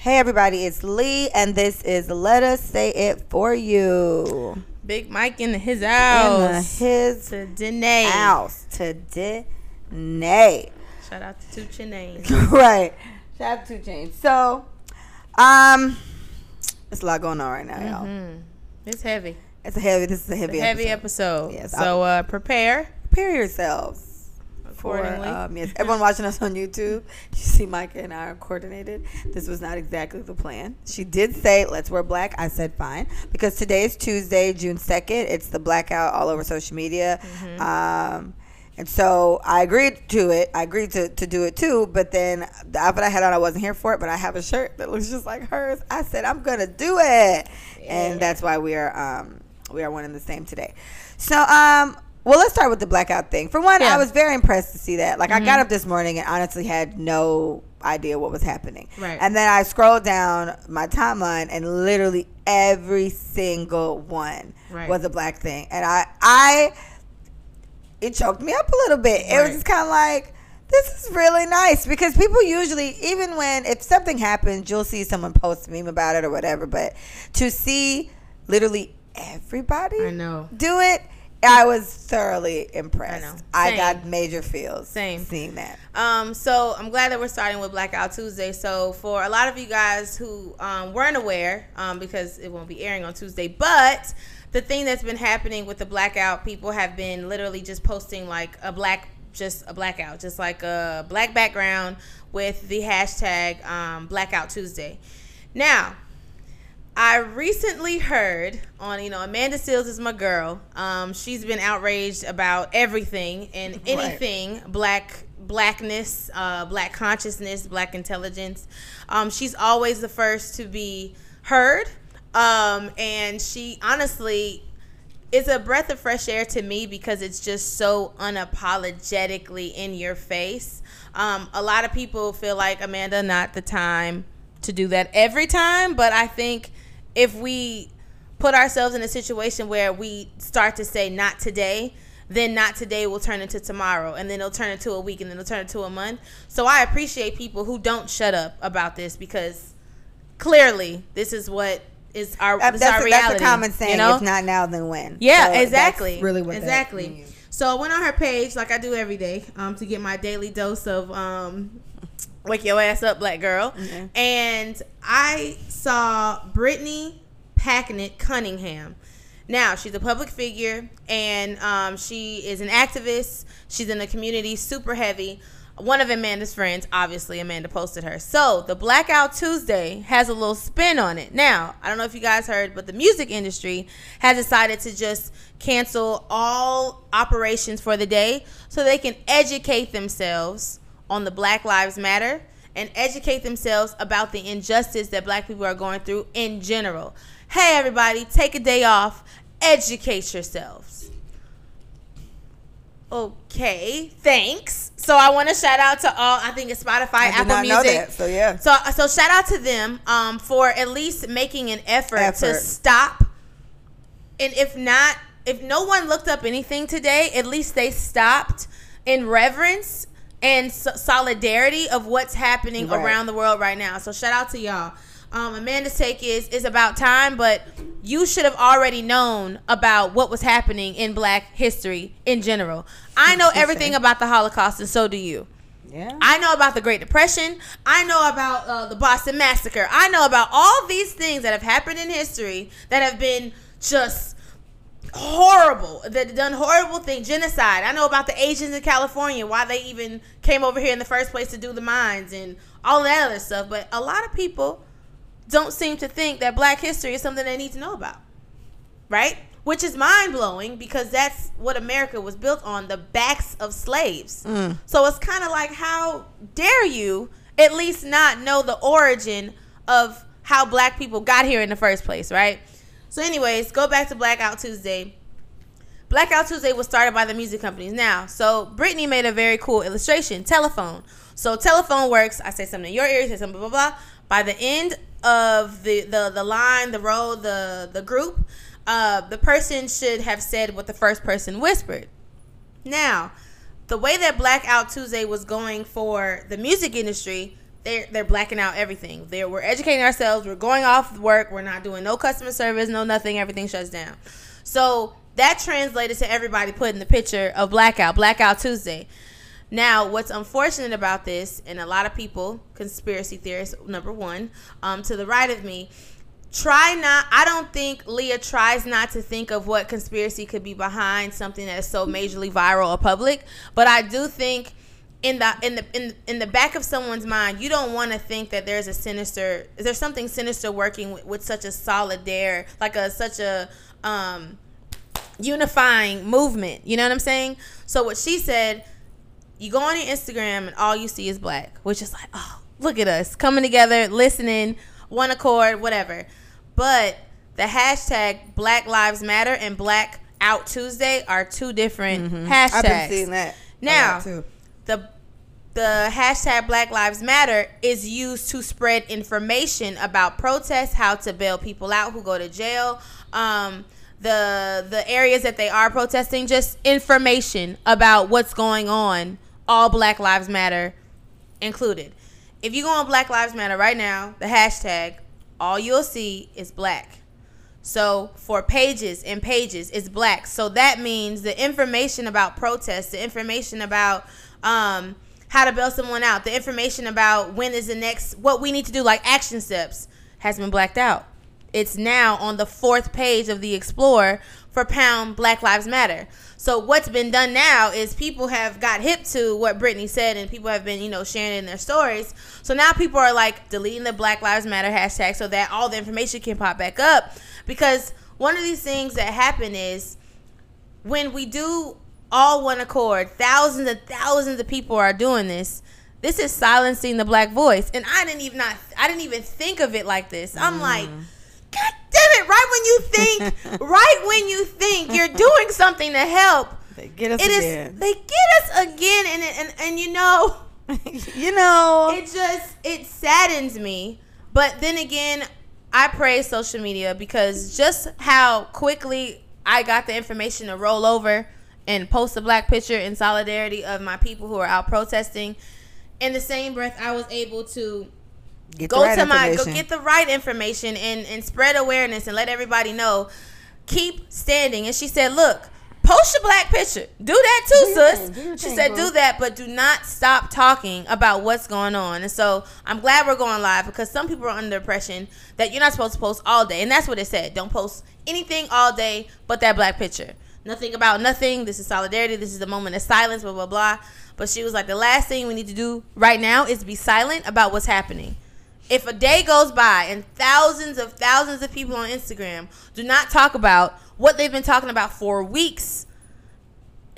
Hey everybody, it's Lee, and this is Let Us Say It For You. Big Mike in his house. In his to Danae. house. To Danae. Shout out to 2 Chainz. right. Shout out to 2 Chainz. So, um, it's a lot going on right now, y'all. Mm-hmm. It's heavy. It's a heavy. This is a heavy, It's a heavy episode. episode. Yes, so uh, prepare Prepare yourselves. For, um, yes, everyone watching us on YouTube, you see Micah and I are coordinated. This was not exactly the plan. She did say, let's wear black. I said, fine. Because today is Tuesday, June 2nd. It's the blackout all over social media. Mm-hmm. Um, and so I agreed to it. I agreed to, to do it too. But then the outfit I had on, I wasn't here for it. But I have a shirt that looks just like hers. I said, I'm going to do it. And that's why we are, um, we are one and the same today. So, um, well, let's start with the blackout thing. For one, Yeah. I was very impressed to see that. Like, I got mm-hmm. up this morning and honestly had no idea what was happening. Right. And then I scrolled down my timeline, and literally every single one Right. was a black thing. And I, I, it choked me up a little bit. It was just kind of like. This is really nice because people usually, even when if something happens, you'll see someone post a meme about it or whatever. But to see literally everybody I know. do it, I was thoroughly impressed. I know. I, got major feels Same. seeing that. Um, so I'm glad that we're starting with Blackout Tuesday. So for a lot of you guys who um, weren't aware, um, because it won't be airing on Tuesday, but the thing that's been happening with the blackout, people have been literally just posting like a black, just a blackout, just like a black background with the hashtag um, Blackout Tuesday. Now, I recently heard on, you know, Amanda Seales is my girl. Um, she's been outraged about everything and Right. anything black blackness, uh, black consciousness, black intelligence. Um, she's always the first to be heard. Um, and she honestly is a breath of fresh air to me because it's just so unapologetically in your face. Um, a lot of people feel like Amanda not the time to do that every time, but I think if we put ourselves in a situation where we start to say not today, then not today will turn into tomorrow, and then it'll turn into a week, and then it'll turn into a month. So I appreciate people who don't shut up about this because clearly this is what is our this that's, our a, reality. that's a common saying. You know? If not now, then when? Yeah, So that's exactly. really what exactly. So I went on her page like I do every day um, to get my daily dose of um, wake your ass up, black girl. Mhm. And I saw Brittany Packnett Cunningham. Now she's a public figure and um, she is an activist. She's in the community, super heavy. One of Amanda's friends, obviously, Amanda posted her. So the Blackout Tuesday has a little spin on it. Now, I don't know if you guys heard, but the music industry has decided to just cancel all operations for the day so they can educate themselves on the Black Lives Matter and educate themselves about the injustice that black people are going through in general. Hey, everybody, take a day off, educate yourselves. Okay, thanks. So I want to shout out to all. I think it's Spotify, I did Apple Music. that. So yeah. So so shout out to them um, for at least making an effort, to stop. And if not, if no one looked up anything today, at least they stopped in reverence and so- solidarity of what's happening Right. around the world right now. So shout out to y'all. Um, Amanda's take is is about time, but you should have already known about what was happening in Black history in general. I know everything about the Holocaust, and so do you. Yeah. I know about the Great Depression. I know about uh, the Boston Massacre. I know about all these things that have happened in history that have been just horrible. That done horrible thing, genocide. I know about the Asians in California, why they even came over here in the first place to do the mines and all that other stuff. But a lot of people don't seem to think that Black history is something they need to know about, right? Which is mind blowing because that's what America was built on the backs of slaves. Mm. So it's kind of like, how dare you at least not know the origin of how black people got here in the first place, right? So, anyways, go back to Blackout Tuesday. Blackout Tuesday was started by the music companies. Now, so Brittany made a very cool illustration telephone. So, telephone works. I say something in your ear, you say something, blah, blah, blah. By the end of the, the, the line, the row, the, the group, uh, the person should have said what the first person whispered. Now, the way that Blackout Tuesday was going for the music industry, they're they're blacking out everything. They're, we're educating ourselves. We're going off work. We're not doing no customer service, no nothing. Everything shuts down. So that translated to everybody putting the picture of blackout, blackout Tuesday. Now, what's unfortunate about this, and a lot of people, conspiracy theorists, number one, um, to the right of me, try not. I don't think Leah tries not to think of what conspiracy could be behind something that is so majorly viral or public. But I do think in the in the in, in the back of someone's mind, you don't want to think that there's a sinister, is there's something sinister working with, with such a solid dare, like a such a um, unifying movement. You know what I'm saying? So what she said, you go on your Instagram and all you see is black, which is like, oh, look at us coming together, listening, one accord, whatever. But the hashtag Black Lives Matter and Black Out Tuesday are two different hashtags. Mm-hmm. I've been seeing that. Now. The the hashtag Black Lives Matter is used to spread information about protests, how to bail people out who go to jail, um, the the areas that they are protesting, just information about what's going on. All Black Lives Matter included. If you go on Black Lives Matter right now, the hashtag, all you'll see is black. So for pages and pages, it's black. So that means the information about protests, the information about um, how to bail someone out, the information about when is the next, what we need to do, like action steps, has been blacked out. It's now on the fourth page of the Explorer for pound Black Lives Matter. So what's been done now is people have got hip to what Brittany said, and people have been, you know, sharing in their stories. So now people are like deleting the Black Lives Matter hashtag so that all the information can pop back up. Because one of these things that happen is when we do all one accord, thousands and thousands of people are doing this. This is silencing the black voice, and I didn't even not I didn't even think of it like this. I'm mm. like, God damn it! Right when you think, right when you think you're doing something to help, They get us it is again. they get us again, and it- and and you know you know. it just it saddens me but then again i praise social media because just how quickly i got the information to roll over and post a black picture in solidarity of my people who are out protesting. In the same breath i was able to Get go right to my go get the right information and and spread awareness and let everybody know. Keep standing. And she said look post your black picture. Do that too Do sis. thing, she thing, said boo. do that but do not stop talking about what's going on. And so i'm glad we're going live because some people are under the impression that you're not supposed to post all day. And that's what it said. Don't post anything all day but that black picture nothing about nothing. This is solidarity. This is a moment of silence blah blah blah. But she was like the last thing we need to do right now is be silent about what's happening. If a day goes by and thousands of thousands of people on Instagram do not talk about what they've been talking about for weeks,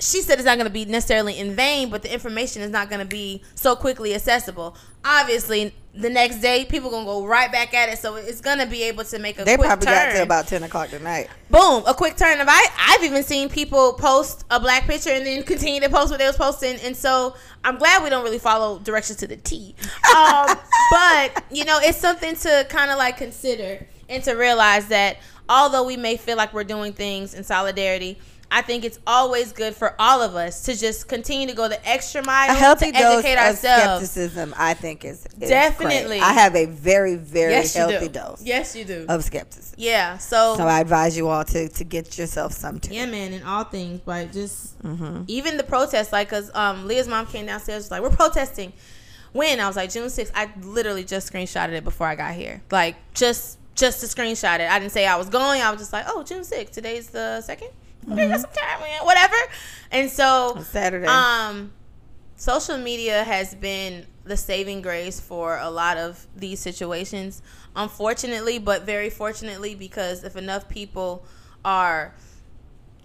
she said it's not going to be necessarily in vain, but the information is not going to be so quickly accessible. Obviously, the next day people gonna go right back at it, so it's gonna be able to make a they probably turn. got to about ten o'clock tonight. Boom, a quick turn of I I've even seen people post a black picture and then continue to post what they was posting, and so I'm glad we don't really follow directions to the T. Um, but you know, it's something to kind of like consider and to realize that although we may feel like we're doing things in solidarity. I think it's always good for all of us to just continue to go the extra mile A healthy to dose educate of ourselves. skepticism, I think, is, is Definitely. great. I have a very, very Yes, healthy do. dose Yes, you do. of skepticism. yeah. So, So I advise you all to to get yourself some too. Yeah, man, in all things, but just Mm-hmm. even the protests, like, cause um, Leah's mom came downstairs, was like, we're protesting. When I was like June 6th, I literally just screenshotted it before I got here, like just just to screenshot it. I didn't say I was going. I was just like, oh, June 6th. Today's the second. Okay, got some time, man. Whatever. And so On Saturday. um, social media has been the saving grace for a lot of these situations. Unfortunately, but very fortunately, because if enough people are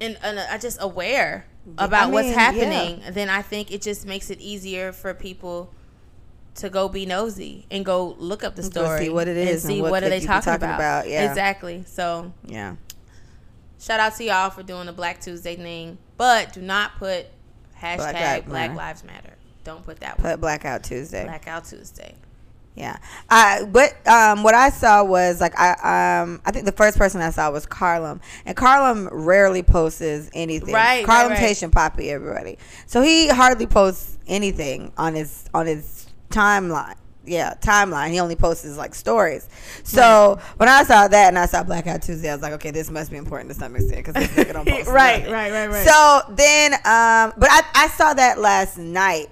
in, in are just aware about what's mean, happening, then I think it just makes it easier for people to go be nosy and go look up the story see what it is, and is and see what what, are they they could be talking, talking about. about, yeah. exactly. So yeah. Shout out to y'all for doing the Black Tuesday thing, but do not put hashtag Black Matter. Lives Matter. Don't put that one. Put Blackout Tuesday. Blackout Tuesday. Yeah. I what um what I saw was like I um I think the first person I saw was Carlum. And Carlum rarely posts anything. Right, Carlum right, right. Tation Poppy, everybody. So he hardly posts anything on his on his timeline. Yeah timeline. He only posts his like stories. So when I saw that and I saw Blackout Tuesday, I was like, okay, this must be important to some extent because this nigga don't post Right, right, right, right. So then, um, but I I saw that last night.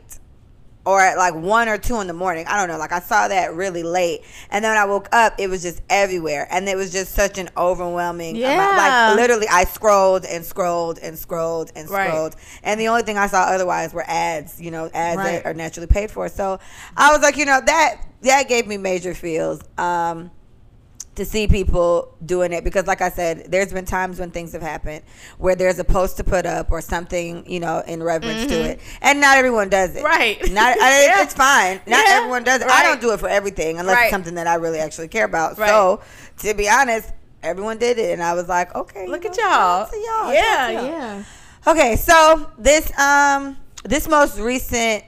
Or at like one or two in the morning. I don't know. Like I saw that really late. And then when I woke up, it was just everywhere. And it was just such an overwhelming amount. Yeah. Like literally I scrolled and scrolled and scrolled and Right. scrolled. And the only thing I saw otherwise were ads, you know, ads Right. that are naturally paid for. So I was like, you know, that that gave me major feels. Um to see people doing it because like I said, there's been times when things have happened where there's a post to put up or something, you know, in reverence to it. And not everyone does it. Mm-hmm. Right. Not Yeah. it's fine. Not Yeah. everyone does it. I don't do it for everything unless Right. it's something that I really actually care about. Right. So to be honest, everyone did it and I was like, okay. Look you at y'all. y'all. Yeah, y'all. yeah. Okay, so this um this most recent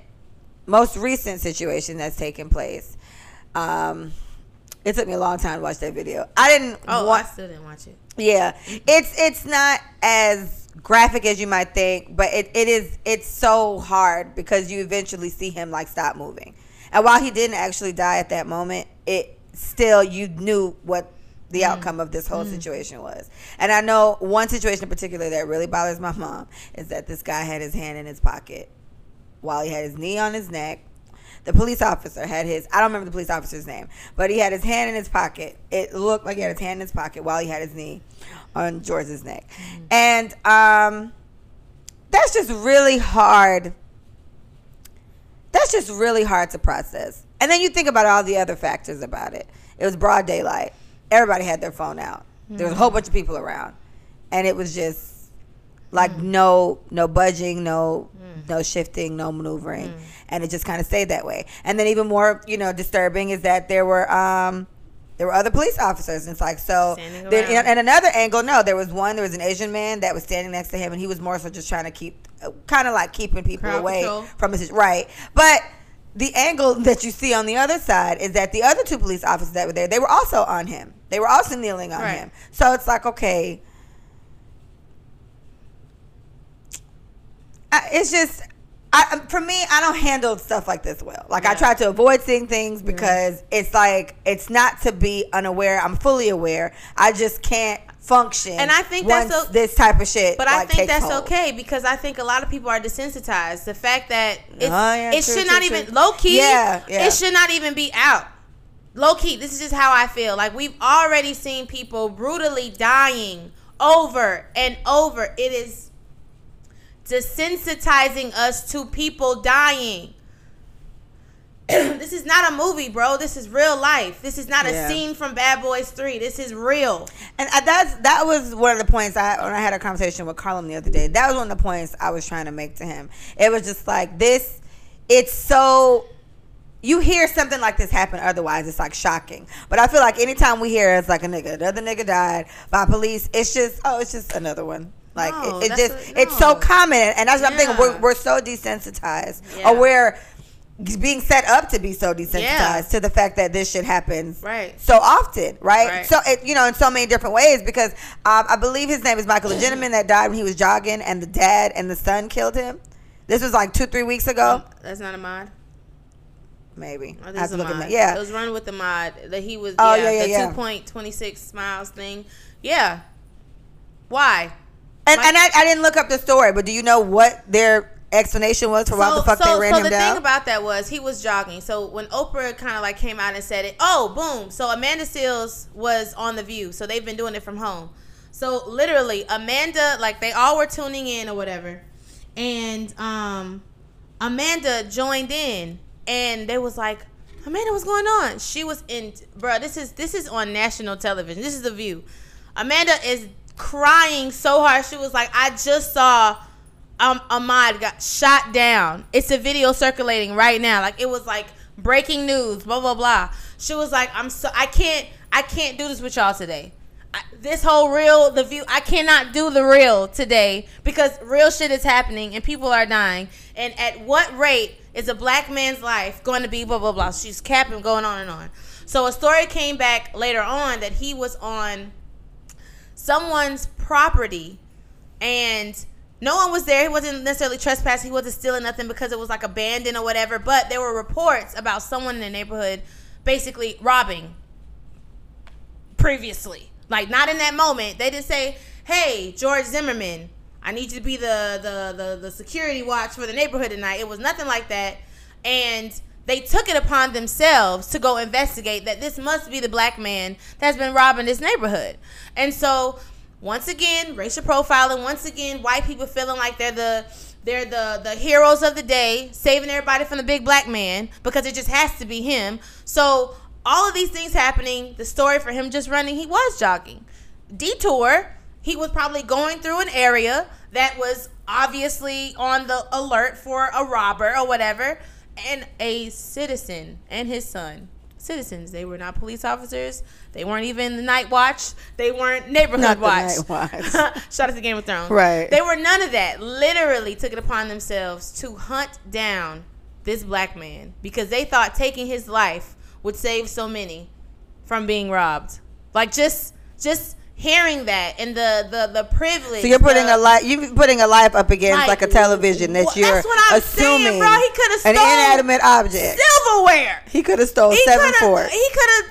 most recent situation that's taken place. Um it took me a long time to watch that video. I didn't Oh, want I still didn't watch it. yeah. It's it's not as graphic as you might think, but it, it is it's so hard because you eventually see him like stop moving. And while he didn't actually die at that moment, it still you knew what the mm. outcome of this whole mm. situation was. And I know one situation in particular that really bothers my mom is that this guy had his hand in his pocket while he had his knee on his neck. The police officer had his, I don't remember the police officer's name, but he had his hand in his pocket. It looked like he had his hand in his pocket while he had his knee on George's neck. And um, that's just really hard. That's just really hard to process. And then you think about all the other factors about it. It was broad daylight. Everybody had their phone out. There was a whole bunch of people around. And it was just like mm. no no budging, no mm. no shifting, no maneuvering. Mm. And it just kind of stayed that way. And then even more, you know, disturbing is that there were um there were other police officers. And it's like so then, and another angle, no, there was one, there was an Asian man that was standing next to him and he was more so just trying to keep uh, kind of like keeping people Crowd away control. from his right. But the angle that you see on the other side is that the other two police officers that were there, they were also on him. They were also kneeling on Right. him. So it's like, okay, I, it's just. I, for me, I don't handle stuff like this well. Like I try to avoid seeing things because it's like it's not to be unaware. I'm fully aware. I just can't function. And I think that's o- this type of shit. But I think that's hold. okay because I think a lot of people are desensitized. The fact that oh, it's, Oh, yeah, it true, should true, not true. even low key. Yeah, yeah. It should not even be out. Low key. This is just how I feel. Like we've already seen people brutally dying over and over. It is desensitizing us to people dying. this is not a movie, bro. This is real life. This is not Yeah. a scene from Bad Boys 3. This is real. And uh, that's that was one of the points I when I had a conversation with Carlin the other day. That was one of the points I was trying to make to him. It was just like this. It's so you hear something like this happen. Otherwise, it's like shocking. But I feel like anytime we hear it's like a nigga, another nigga died by police. It's just oh, it's just another one. Like No, it, it just a- it's so common, and that's what I'm thinking. We're, we're so desensitized, Yeah. or we're being set up to be so desensitized Yeah. to the fact that this shit happens Right. so often, right? Right. So it, you know, in so many different ways. Because um, I believe his name is Michael, the gentleman that died when he was jogging, and the dad and the son killed him. This was like two, three weeks ago, That's not a mod. maybe. Oh, I this have is to a look at mod. that. Yeah, it was run with the mod that he was. Oh, yeah, yeah, yeah, the yeah. two point twenty six miles thing. Yeah, why? And and I, I didn't look up the story, but do you know what their explanation was for why the fuck they ran so him the thing about that was he was jogging. So when Oprah kind of like came out and said it, oh boom. So Amanda Seales was on the View. So they've been doing it from home. So literally Amanda, like they all were tuning in or whatever, and um, Amanda joined in, and they was like, Amanda, what's going on? She was in, bro. This is this is on national television. This is the View. Amanda is crying so hard. She was like, I just saw um Ahmaud got shot down. It's a video circulating right now. Like it was like breaking news, blah blah blah. She was like, I'm so I can't I can't do this with y'all today. I, this whole real the view I cannot do the real today because real shit is happening and people are dying. And at what rate is a black man's life going to be blah blah blah? She's capping going on and on. So a story came back later on that he was on someone's property and no one was there. He wasn't necessarily trespassing. He wasn't stealing nothing because it was like abandoned or whatever. But there were reports about someone in the neighborhood basically robbing previously. Like not in that moment. They didn't say, "Hey, George Zimmerman, I need you to be the the the, the security watch for the neighborhood tonight." It was nothing like that. And they took it upon themselves to go investigate that this must be the black man that's been robbing this neighborhood. And so once again, racial profiling, once again, white people feeling like they're the they're the the heroes of the day, saving everybody from the big black man because it just has to be him. So all of these things happening, the story for him just running, he was jogging. Detour, he was probably going through an area that was obviously on the alert for a robber or whatever, and a citizen and his son citizens. They were not police officers. They weren't even the night watch. They weren't neighborhood Not the watch. night watch. Shout out to Game of Thrones. Right. They were none of that. Literally took it upon themselves to hunt down this black man because they thought taking his life would save so many from being robbed. Like just just hearing that and the the the privilege. So you're putting the- a life. You're putting a life up against Like, like, a television that wh- you're that's what I'm saying, assuming bro. He coulda an inanimate object. silverware. He could have stole he seven forks. He could have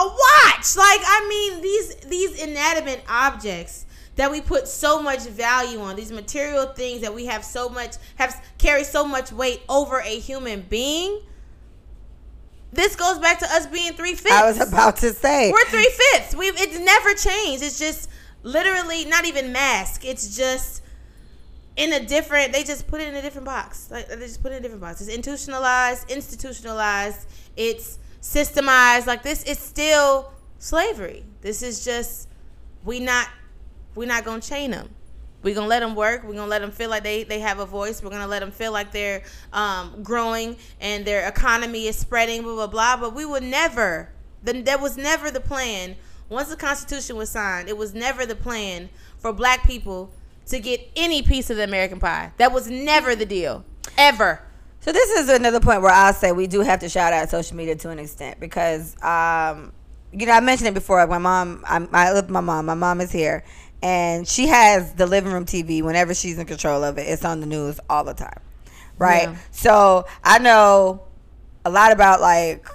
a watch. Like I mean, these these inanimate objects that we put so much value on, these material things that we have so much have carry so much weight over a human being. This goes back to us being three fifths. I was about to say. We're three fifths. We've it's never changed. It's just literally not even mask. It's just in a different. They just put it in a different box. Like they just put it in a different box. It's institutionalized, institutionalized. It's systemized. Like this, it's still slavery. This is just we not we not gonna chain them. We're gonna let them work. We're gonna let them feel like they, they have a voice. We're gonna let them feel like they're um, growing and their economy is spreading. Blah blah blah. But we would never. The, that was never the plan. Once the Constitution was signed, it was never the plan for Black people to get any piece of the American pie. That was never the deal, ever. So this is another point where I'll say we do have to shout out social media to an extent because, um, you know, I mentioned it before. My mom, I'm, I live with my mom. My mom is here, and she has the living room TV. Whenever she's in control of it, it's on the news all the time, right? Yeah. So I know a lot about like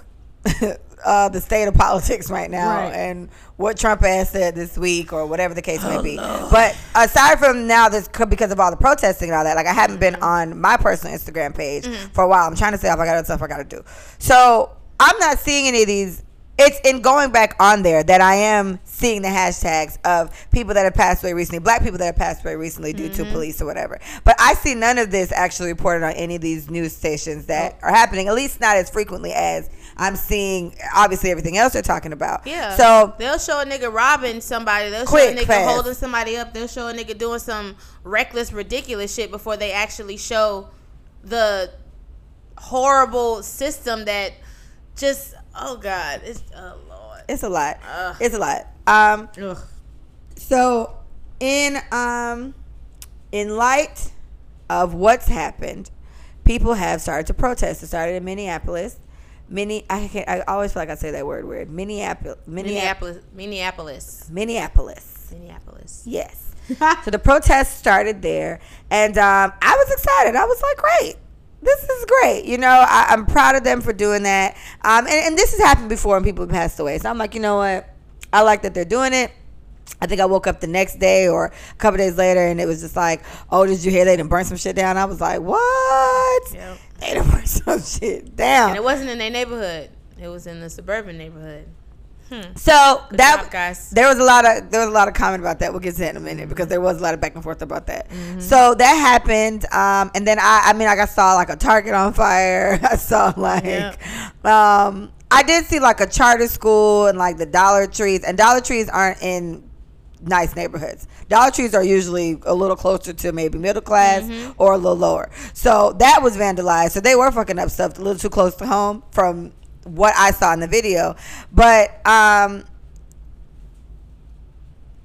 uh, the state of politics right now Right. and what Trump has said this week or whatever the case may be. But aside from now, this could because of all the protesting and all that. Like I haven't been on my personal Instagram page for a while. I'm trying to say off. I got other stuff I got to do. So I'm not seeing any of these. It's in going back on there that I am seeing the hashtags of people that have passed away recently, black people that have passed away recently due to mm-hmm. police or whatever. But I see none of this actually reported on any of these news stations that oh. are happening, at least not as frequently as I'm seeing obviously everything else they're talking about. Yeah. So they'll show a nigga robbing somebody. They'll Quick, show a nigga fast. holding somebody up. They'll show a nigga doing some reckless, ridiculous shit before they actually show the horrible system that just oh god, it's oh lord. it's a lot. Ugh. It's a lot. Um Ugh. So, in um, in light of what's happened, people have started to protest. It started in Minneapolis. Mini, I can't. I always feel like I say that word weird. Minneapolis. Minneapolis. Minneapolis, Minneapolis, Minneapolis. Minneapolis. Yes. so the protests started there, and um, I was excited. I was like, great. This is great. You know, I, I'm proud of them for doing that. Um, and, and this has happened before when people have passed away. So I'm like, you know what? I like that they're doing it. I think I woke up the next day or a couple days later and it was just like, oh, did you hear they done burn some shit down? I was like, what? Yep. They done burn some shit down. And it wasn't in their neighborhood. It was in the suburban neighborhood. So Good that job, there was a lot of there was a lot of comment about that. We'll get to that in a minute because there was a lot of back and forth about that. Mm-hmm. So that happened, um, and then I I mean like I saw like a Target on fire. I saw like um, I did see like a charter school and like the Dollar Trees and Dollar Trees aren't in nice neighborhoods. Dollar Trees are usually a little closer to maybe middle class Mm-hmm. or a little lower. So that was vandalized. So they were fucking up stuff a little too close to home from what I saw in the video. But um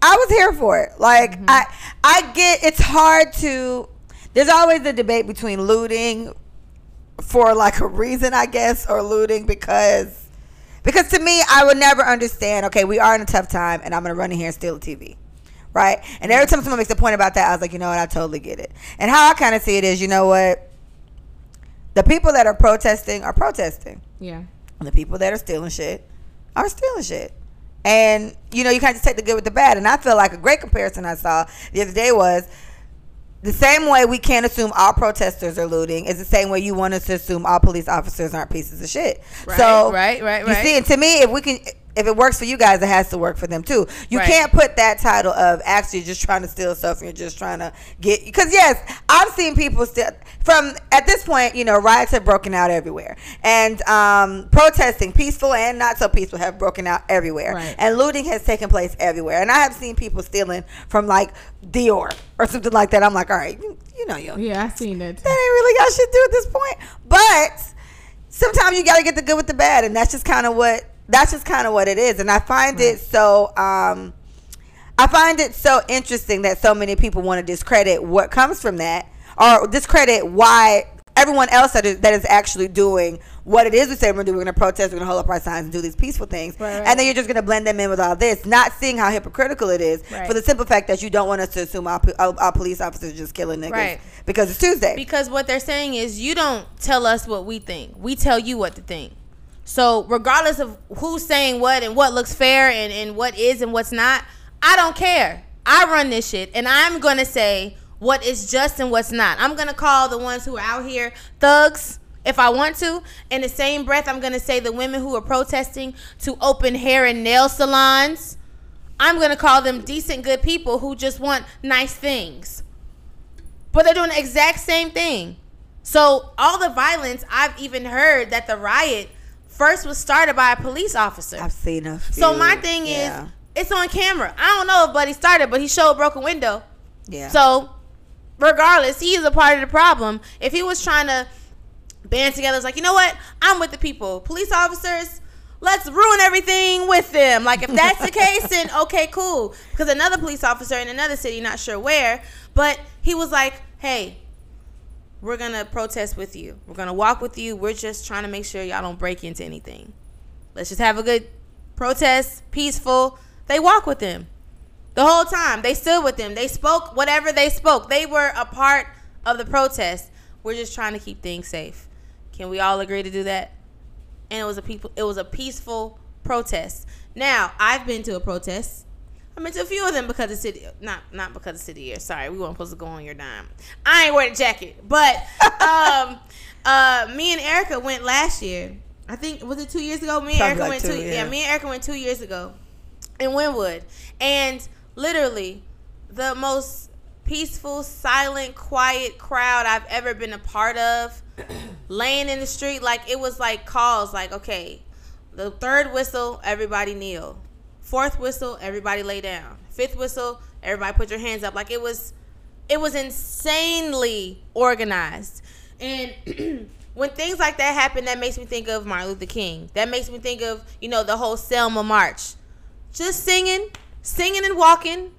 I was here for it. Like Mm-hmm. I I get it's hard to there's always a debate between looting for like a reason, I guess, or looting because because to me, I would never understand. Okay, we are in a tough time, and I'm gonna run in here and steal a TV, right? And every time someone makes a point about that, I was like, you know what, I totally get it. And how I kind of see it is, you know what, the people that are protesting are protesting. Yeah. The people that are stealing shit are stealing shit. And you know, you kind of just take the good with the bad. And I feel like a great comparison I saw the other day was the same way we can't assume all protesters are looting is the same way you want us to assume all police officers aren't pieces of shit. Right, so right, right, right. You see, and to me, if we can, if it works for you guys, it has to work for them too. You Right. can't put that title of actually just trying to steal stuff and you're just trying to get. Because yes, I've seen people still from at this point. You know, riots have broken out everywhere, and um, protesting, peaceful and not so peaceful, have broken out everywhere, Right. and looting has taken place everywhere. And I have seen people stealing from like Dior or something like that. I'm like, all right, you, you know, you Yeah, I've seen it. that ain't really shit to do at this point. But sometimes you got to get the good with the bad, and that's just kind of what that's just kind of what it is. And I find it so um, I find it so interesting that so many people want to discredit what comes from that, or discredit why everyone else that is, that is actually doing what it is we say we're doing. We're going to protest, we're going to hold up our signs and do these peaceful things. Right, right. And then you're just going to blend them in with all this, not seeing how hypocritical it is Right. for the simple fact that you don't want us to assume our, all, all police officers are just killing niggas Right. because it's Tuesday. Because what they're saying is you don't tell us what we think. We tell you what to think. So regardless of who's saying what and what looks fair and, and what is and what's not, I don't care. I run this shit and I'm gonna say what is just and what's not. I'm gonna call the ones who are out here thugs if I want to. In the same breath, I'm gonna say the women who are protesting to open hair and nail salons. I'm gonna call them decent, good people who just want nice things but they're doing the exact same thing. So all the violence I've even heard that the riot first was started by a police officer. I've seen a few. so my thing yeah. is, it's on camera. I don't know if Buddy started, but he showed a broken window. yeah. So regardless, he is a part of the problem. If he was trying to band together, it's like, you know what? I'm with the people. Police officers, let's ruin everything with them. Like if that's the case, then okay, cool. Because another police officer in another city, not sure where, but he was like, hey, we're gonna protest with you. We're gonna walk with you. We're just trying to make sure y'all don't break into anything. Let's just have a good protest, peaceful. They walk with them the whole time. They stood with them. They spoke whatever they spoke. They were a part of the protest. We're just trying to keep things safe. Can we all agree to do that? And it was a people. It was a peaceful protest. Now I've been to a protest. I've been to a few of them because of city. Not not because of city year. Sorry, we weren't supposed to go on your dime. I ain't wearing a jacket, but um, uh, me and Erica went last year. I think was it two years ago. Me and Erica like went two, two. Yeah. yeah. me and Erica went two years ago in Wynwood, and literally the most peaceful, silent, quiet crowd I've ever been a part of. Laying in the street, like it was like calls, like okay, the third whistle, everybody kneel. Fourth whistle, everybody lay down. Fifth whistle, everybody put your hands up. Like it was, it was insanely organized. And when things like that happen, that makes me think of Martin Luther King. That makes me think of you know the whole Selma March just singing, singing and walking.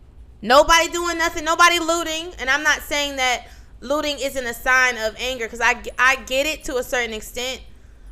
Nobody doing nothing. Nobody looting. And I'm not saying that looting isn't a sign of anger because I, I get it to a certain extent.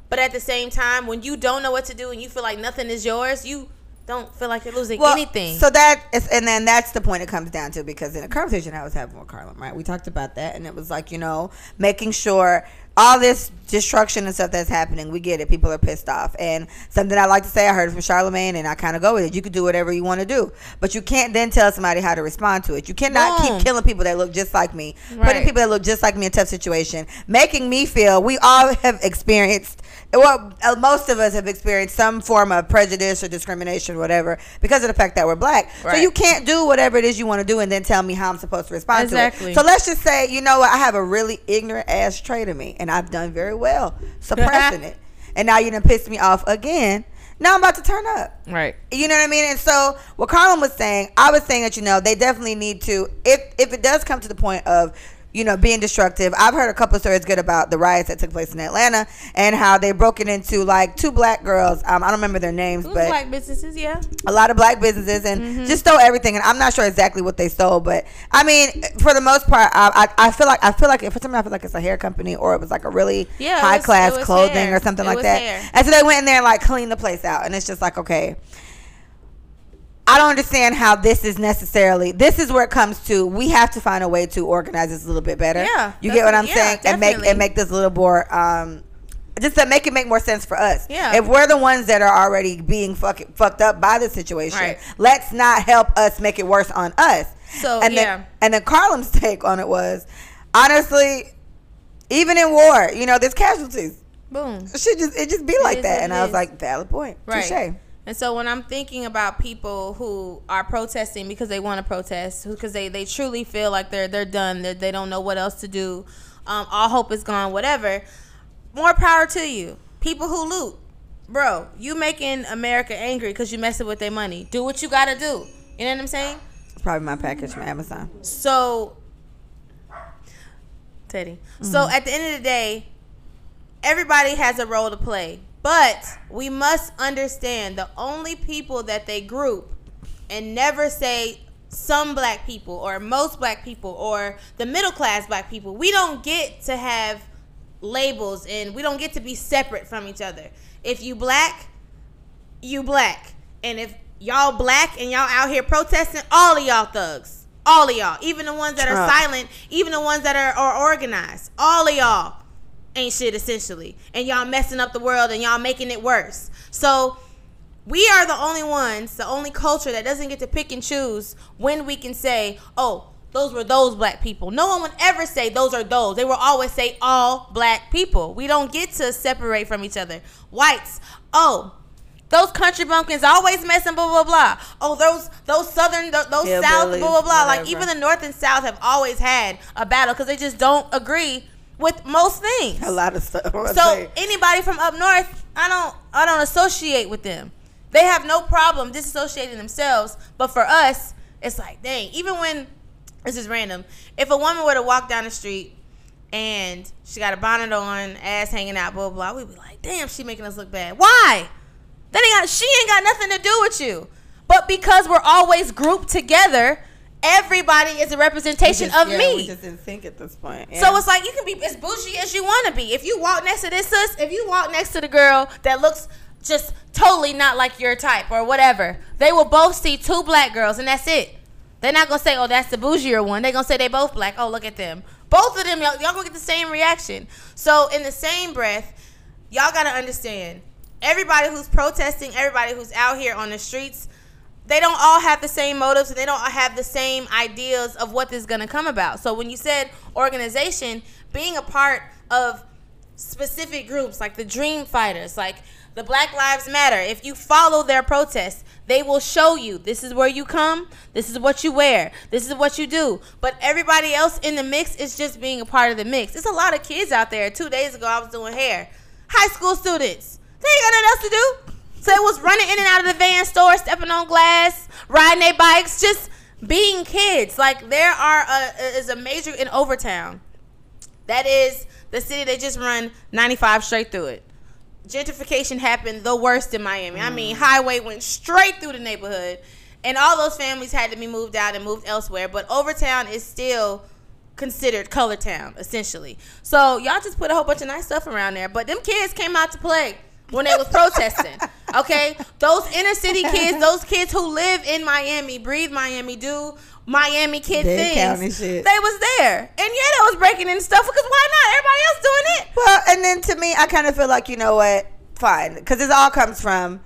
But at the same time, when you don't know what to do and you feel like nothing is yours, you don't feel like you're losing anything. So that is, and then that's the point it comes down to because in a conversation I was having with Carlin, right? We talked about that, and it was like you know making sure all this destruction and stuff that's happening, we get it. People are pissed off, and something I like to say, I heard it from Charlamagne, and I kind of go with it. You can do whatever you want to do, but you can't then tell somebody how to respond to it. You cannot keep killing people that look just like me, Right. putting people that look just like me in a tough situation, making me feel we all have experienced well, uh, most of us have experienced some form of prejudice or discrimination, or whatever, because of the fact that we're black. So you can't do whatever it is you want to do and then tell me how I'm supposed to respond Exactly. to it. So let's just say, you know what, I have a really ignorant ass trait in me, and I've done very well suppressing it. And now you done pissed me off again. Now I'm about to turn up. right. You know what I mean? And so what Carlin was saying, I was saying that you know they definitely need to if if it does come to the point of you know being destructive. I've heard a couple of stories good about the riots that took place in Atlanta and how they broke it into like two black girls. Um, I don't remember their names, but black businesses, yeah. a lot of black businesses and Mm-hmm. just stole everything. And I'm not sure exactly what they stole, but I mean, for the most part, I, I, I feel like I feel like for some I feel like it's a hair company or it was like a really Yeah, high was- class clothing hair. or something It like that. hair. And so they went in there and like cleaned the place out, and it's just like okay. I don't understand how this is necessarily. This is where it comes to. We have to find a way to organize this a little bit better. Yeah, you get what I'm yeah, saying, and make and make this a little more. Um, just to make it make more sense for us. Yeah. If we're the ones that are already being fuck, fucked up by the situation, Right. let's not help us make it worse on us. So, and yeah. then and then Carlum's take on it was, honestly, even in war, you know, there's casualties. Boom. It should just it just be like that. And I was like, valid point. Right. Touche. And so when I'm thinking about people who are protesting because they want to protest, because they, they truly feel like they're they're done, that they don't know what else to do, um, all hope is gone, whatever. More power to you. People who loot, bro, you making America angry because you messing with their money. Do what you gotta do. You know what I'm saying? It's probably my package from Amazon. So, Teddy. So at the end of the day, everybody has a role to play, but we must understand the only people that they group and never say some black people or most black people or the middle class black people. We don't get to have labels and we don't get to be separate from each other. If you black, you black. And if y'all black and y'all out here protesting, all of y'all thugs. All of y'all. Even the ones that are silent, even the ones that are, are organized. All of y'all ain't shit essentially. And y'all messing up the world and y'all making it worse. So we are the only ones, the only culture that doesn't get to pick and choose when we can say, oh, those were those black people. No one would ever say those are those. They will always say all black people. We don't get to separate from each other. Whites, oh, those country bumpkins always messing blah blah blah. Oh, those those southern th- those south blah blah blah. Like even the north and south have always had a battle because they just don't agree with most things. A lot of stuff. So anybody from up north, I don't I don't associate with them. They have no problem disassociating themselves. But for us, it's like, dang, even when this is random, if a woman were to walk down the street and she got a bonnet on, ass hanging out, blah blah, blah we'd be like, damn, she making us look bad. Why? Then got she ain't got nothing to do with you. But because we're always grouped together, everybody is a representation Just- of yeah, me. We just in sync at this point. So it's like you can be as bougie as you want to be. If you walk next to this sis, if you walk next to the girl that looks just totally not like your type or whatever, they will both see two black girls and that's it. They're not gonna say, "Oh, that's the bougier one." They're gonna say they both black. Oh, look at them. Both of them, y'all, y'all gonna get the same reaction. So in the same breath, y'all gotta understand. Everybody who's protesting, everybody who's out here on the streets, they don't all have the same motives and they don't all have the same ideas of what this is going to come about. So when you said organization, being a part of specific groups like the Dream Fighters, like the Black Lives Matter, if you follow their protests, they will show you this is where you come, this is what you wear, this is what you do. But everybody else in the mix is just being a part of the mix. There's a lot of kids out there. Two days ago, I was doing hair. High school students. They ain't got nothing else to do. So it was running in and out of the van store, stepping on glass, riding their bikes, just being kids. Like there are a, is a major in Overtown. That is the city they just run 95 straight through it. Gentrification happened the worst in Miami. I mean, mm. highway went straight through the neighborhood, and all those families had to be moved out and moved elsewhere. But Overtown is still considered color town essentially. So y'all just put a whole bunch of nice stuff around there. But them kids came out to play when they was protesting. Okay, those inner city kids, those kids who live in Miami, breathe Miami, do Miami kid Dade things. They was there, and yeah, they was breaking in stuff because why not? Everybody else doing it. Well, and then to me, I kind of feel like you know what, fine, because this all comes from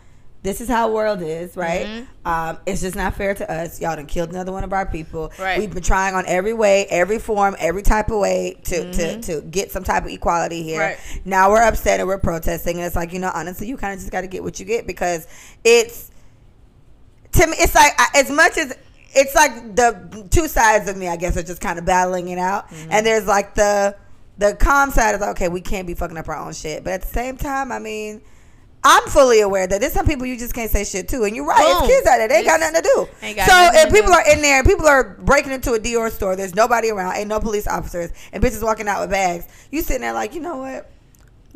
this is how world is, right? Mm-hmm. Um, it's just not fair to us. Y'all done killed another one of our people. Right. We've been trying on every way, every form, every type of way to to, to get some type of equality here. Mm-hmm. Right. Now we're upset and we're protesting, and it's like you know, honestly, you kind of just got to get what you get because it's to me, it's like as much as it's like the two sides of me, I guess, are just kind of battling it out. Mm-hmm. And there's like the the calm side is like, okay, we can't be fucking up our own shit, but at the same time, I mean. I'm fully aware that there's some people you just can't say shit to, and you're right. Boom. It's kids out there; they ain't got nothing to do. So if people do. are in there, and people are breaking into a Dior store, there's nobody around, ain't no police officers, and bitches walking out with bags. You sitting there like, you know what?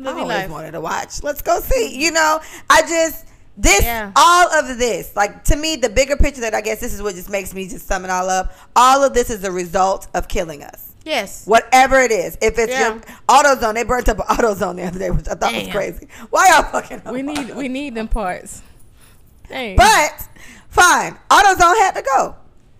I always life. wanted to watch. Let's go see. You know, I just this Yeah. all of this, like to me, the bigger picture that I guess this is what just makes me just sum it all up. All of this is a result of killing us. Yes. Whatever it is, if it's Yeah. your AutoZone, they burnt up AutoZone the other day, which I thought was crazy. Why y'all fucking? We need we need them parts. Dang. but Fine. AutoZone had to go.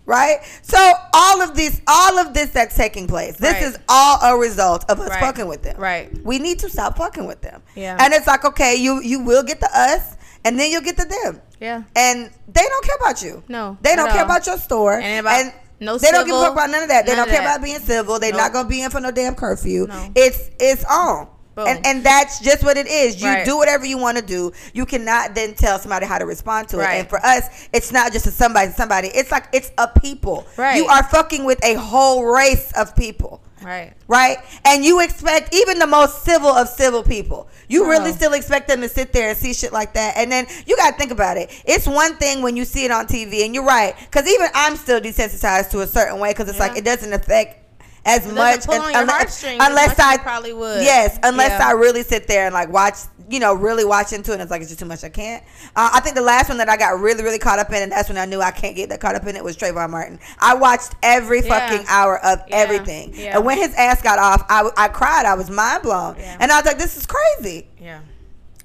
Right? So all of this all of this that's taking place, this Right. is all a result of us Right. fucking with them. Right. We need to stop fucking with them. Yeah. And it's like, okay, you you will get to us and then you'll get to them. Yeah. And they don't care about you. No, They don't care about your store. And about no they don't give a fuck about none of that. They don't care that. about being civil. They're Nope. not gonna be in for no damn curfew. No. It's it's on. Boom. And and that's just what it is. You Right. do whatever you want to do. You cannot then tell somebody how to respond to it. Right. And for us, it's not just a somebody somebody. It's like it's a people. Right. You are fucking with a whole race of people Right. right? And you expect even the most civil of civil people, you No. really still expect them to sit there and see shit like that. And then you got to think about it. It's one thing when you see it on TV, and you're right, because even I'm still desensitized to a certain way because it's like it doesn't affect as It much doesn't pull on your unless, unless I probably would. Yes, unless Yeah. I really sit there and like watch, you know, really watch into it. And it's like it's just too much. I can't. Uh, I think the last one that I got really, really caught up in, and that's when I knew I can't get that caught up in it was Trayvon Martin. I watched every Yeah. fucking hour of Yeah. everything, Yeah. and when his ass got off, I, I cried. I was mind blown, and I was like, "This is crazy." Yeah.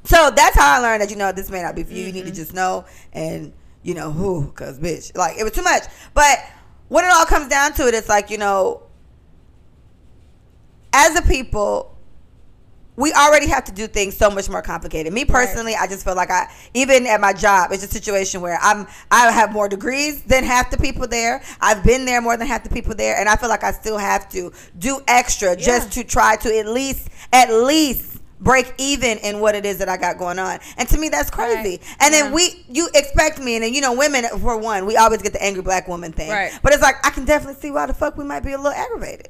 So that's how I learned that you know this may not be for you. You need Mm-hmm. to just know, and you know who, cause bitch, like it was too much. But when it all comes down to it, it's like you know, as a people. We already have to do things so much more complicated. Me personally, I just feel like I even at my job, it's a situation where I'm I have more degrees than half the people there. I've been there more than half the people there, and I feel like I still have to do extra just to try to at least at least break even in what it is that I got going on. And to me, that's crazy. Right. And then we, you expect me, and then you know, women for one, we always get the angry black woman thing. Right. But it's like I can definitely see why the fuck we might be a little aggravated.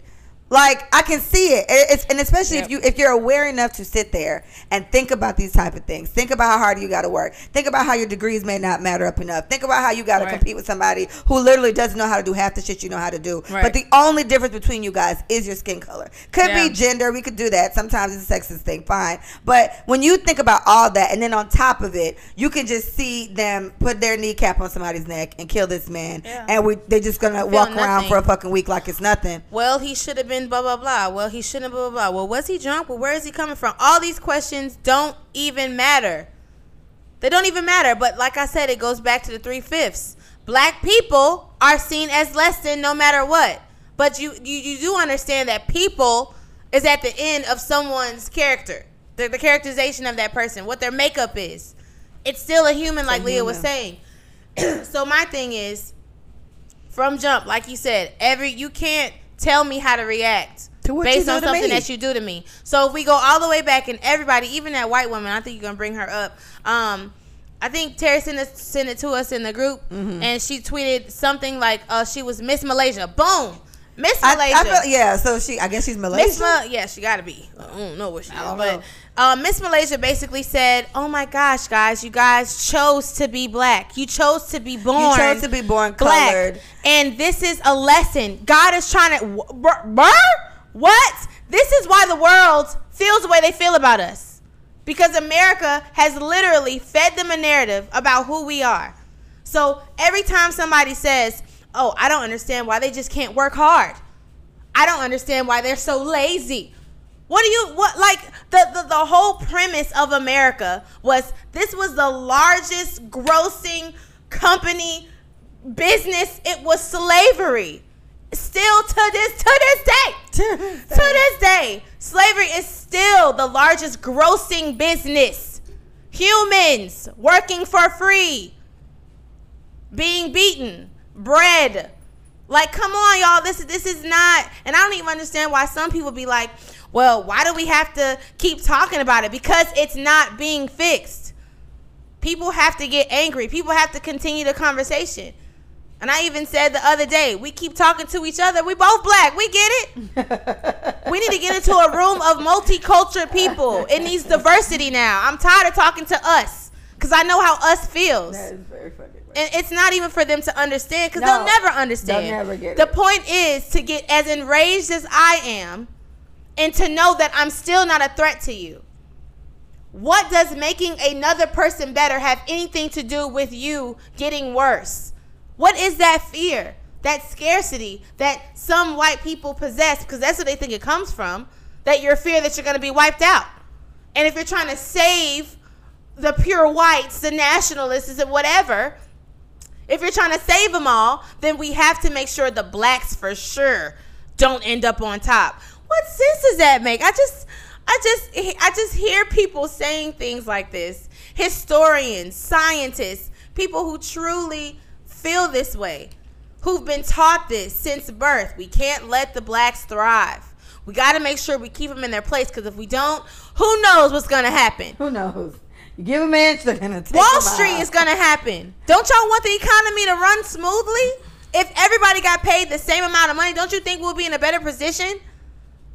Like I can see it, It- it's, and especially Yep. if you if you're aware enough to sit there and think about these type of things. Think about how hard you got to work. Think about how your degrees may not matter up enough. Think about how you got to Right. compete with somebody who literally doesn't know how to do half the shit you know how to do. Right. But the only difference between you guys is your skin color. Could Yeah. be gender. We could do that. Sometimes it's a sexist thing. Fine. But when you think about all that, and then on top of it, you can just see them put their kneecap on somebody's neck and kill this man, Yeah. and we they're just gonna walk around nothing. for a fucking week like it's nothing. Well, he should have been blah blah blah. Well, he shouldn't blah blah blah. Well, was he drunk? Well, where is he coming from? All these questions don't even matter. They don't even matter. But like I said, it goes back to the three fifths. Black people are seen as less than no matter what. But you you, you do understand that people is at the end of someone's character, the, the characterization of that person, what their makeup is. It's still a human, like Leah was saying. so my thing is, from jump, like you said, every you can't tell me how to react To what you based on something me. that you do to me. So if we go all the way back, and everybody, even that white woman, I think you're gonna bring her up. Um, I think Terry sent it, sent it to us in the group, Mm-hmm. and she tweeted something like, "Uh, she was Miss Malaysia." Boom, Miss Malaysia. I feel, yeah. So she, I guess she's Malaysian. Miss Ma, yeah, she got to be. I don't know what she is, don't but know. Uh, Miss Malaysia basically said, "Oh my gosh, guys, you guys chose to be black. You chose to be born. you chose to be born black, colored. and this is a lesson. God is trying to. wh- br- br- What? This is why the world feels the way they feel about us." Because America has literally fed them a narrative about who we are. So every time somebody says, "Oh, I don't understand why they just can't work hard," I don't understand why they're so lazy. What do you what like the, the the whole premise of America was this was the largest grossing company business. It was slavery. Still to this to this day. To this day, slavery is still the largest grossing business. Humans working for free, being beaten, bred. Like, come on, y'all. This this is not, and I don't even understand why some people be like, "Well, why do we have to keep talking about it?" Because it's not being fixed. People have to get angry. People have to continue the conversation. And I even said the other day, we keep talking to each other. We both black. We get it. We need to get into a room of multicultural people. It needs diversity now. I'm tired of talking to us because I know how us feels. That is very fucking right. And it's not even for them to understand because No, they'll never understand. they'll never get the it. point is to get as enraged as I am and to know that I'm still not a threat to you. What does making another person better have anything to do with you getting worse? What is that fear? That scarcity that some white people possess because that's what they think it comes from. That your fear that you're going to be wiped out. And if you're trying to save the pure whites, the nationalists, and whatever, If you're trying to save them all, then we have to make sure the blacks for sure don't end up on top. What sense does that make? I just I just I just hear people saying things like this. Historians, scientists, people who truly feel this way, who've been taught this since birth. We can't let the blacks thrive. We got to make sure we keep them in their place because if we don't, who knows what's going to happen? Who knows? You give them an inch, they're gonna take Wall Street is going to happen. Don't y'all want the economy to run smoothly? If everybody got paid the same amount of money, don't you think we'll be in a better position?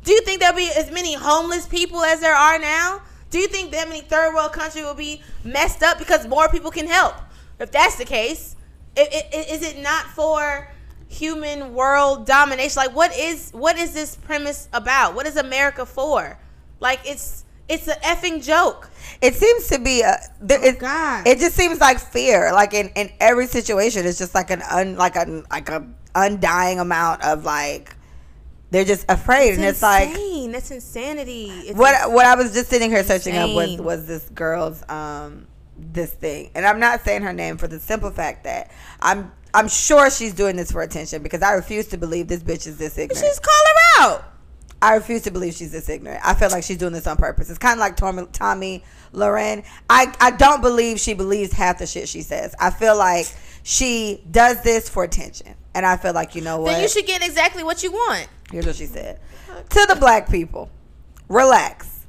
Do you think there'll be as many homeless people as there are now? Do you think that many third world countries will be messed up because more people can help? If that's the case, i- i- i- is it not for human world domination? Like, what is what is this premise about? What is America for? Like, it's it's an effing joke. It seems to be a. There, oh it, Oh, God. It just seems like fear. Like in, in every situation, it's just like an un like a like a undying amount of like they're just afraid, and it's like insane. that's insanity. It's what what I was just sitting here searching up was was this girl's um this thing, and I'm not saying her name for the simple fact that I'm I'm sure she's doing this for attention because I refuse to believe this bitch is this ignorant. Just call her out. I refuse to believe she's this ignorant. I feel like she's doing this on purpose. It's kind of like Tommy, Tomi Lahren. I, I don't believe she believes half the shit she says. I feel like she does this for attention. And I feel like, you know what? Then you should get exactly what you want. Here's what she said To the black people, relax.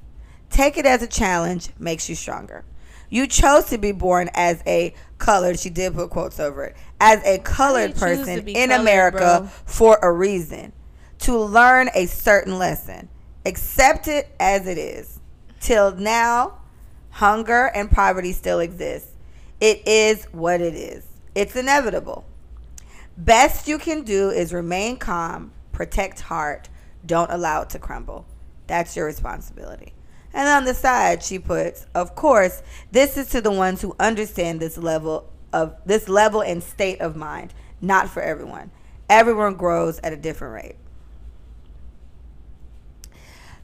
Take it as a challenge, makes you stronger. You chose to be born as a colored, she did put quotes over it, as a colored person in colored, America bro? for a reason. To learn a certain lesson. Accept it as it is. Till now, hunger and poverty still exist. It is what it is. It's inevitable. Best you can do is remain calm, protect heart, don't allow it to crumble. That's your responsibility. And on the side, she puts, of course, this is to the ones who understand this level of this level and state of mind, not for everyone. Everyone grows at a different rate.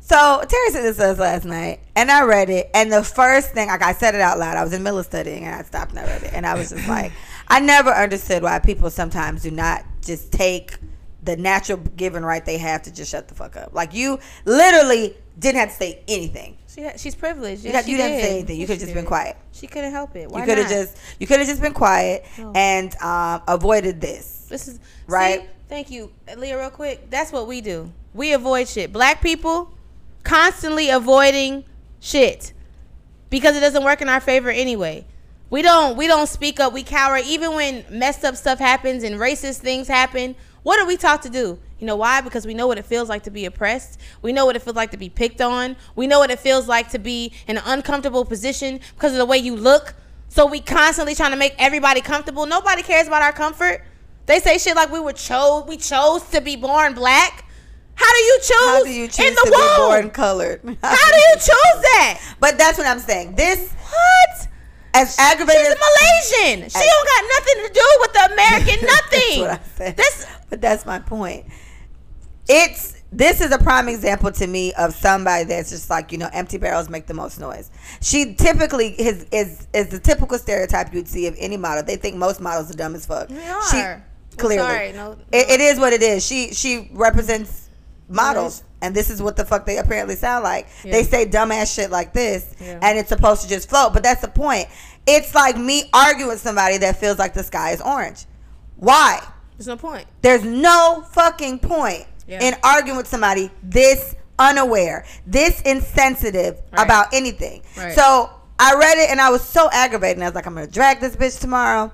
So Terry said this to us last night, and I read it. And the first thing, like I said it out loud, I was in the middle of studying, and I stopped and I read it, and I was just like, I never understood why people sometimes do not just take the natural given right they have to just shut the fuck up. Like you literally didn't have to say anything. She she's privileged. You, Yes, got, you she didn't say anything. You Yes, could have just been quiet. She couldn't help it. Why you could have just you could have just been quiet No. and um, avoided this. This is Right. See, thank you, Leah. Real quick, that's what we do. We avoid shit. Black people constantly avoiding shit because it doesn't work in our favor anyway. We don't we don't speak up. We cower even when messed up stuff happens and racist things happen. What are we taught to do? You know why? Because we know what it feels like to be oppressed. We know what it feels like to be picked on. We know what it feels like to be in an uncomfortable position because of the way you look. So we constantly trying to make everybody comfortable. Nobody cares about our comfort. They say shit like we were chose we chose to be born black. How do you choose, How do you choose in the to be born colored? How do you choose that? But that's what I'm saying. This What? As aggravated. She's a Malaysian. She don't got nothing to do with the American nothing. That's what I said. This but that's my point. It's this is a prime example to me of somebody that's just like you know empty barrels make the most noise. She typically is is is the typical stereotype you'd see of any model. They think most models are dumb as fuck. They She are. Well, clearly sorry, no- It, it is what it is. She she represents models. And this is what the fuck they apparently sound like. Yeah. They say dumbass shit like this, Yeah. and it's supposed to just float. But that's the point. It's like me arguing with somebody that feels like the sky is orange. Why? there's no point. There's no fucking point Yeah. in arguing with somebody this unaware, this insensitive Right. about anything. Right. So I read it and I was so aggravated. And I was like, I'm gonna drag this bitch tomorrow.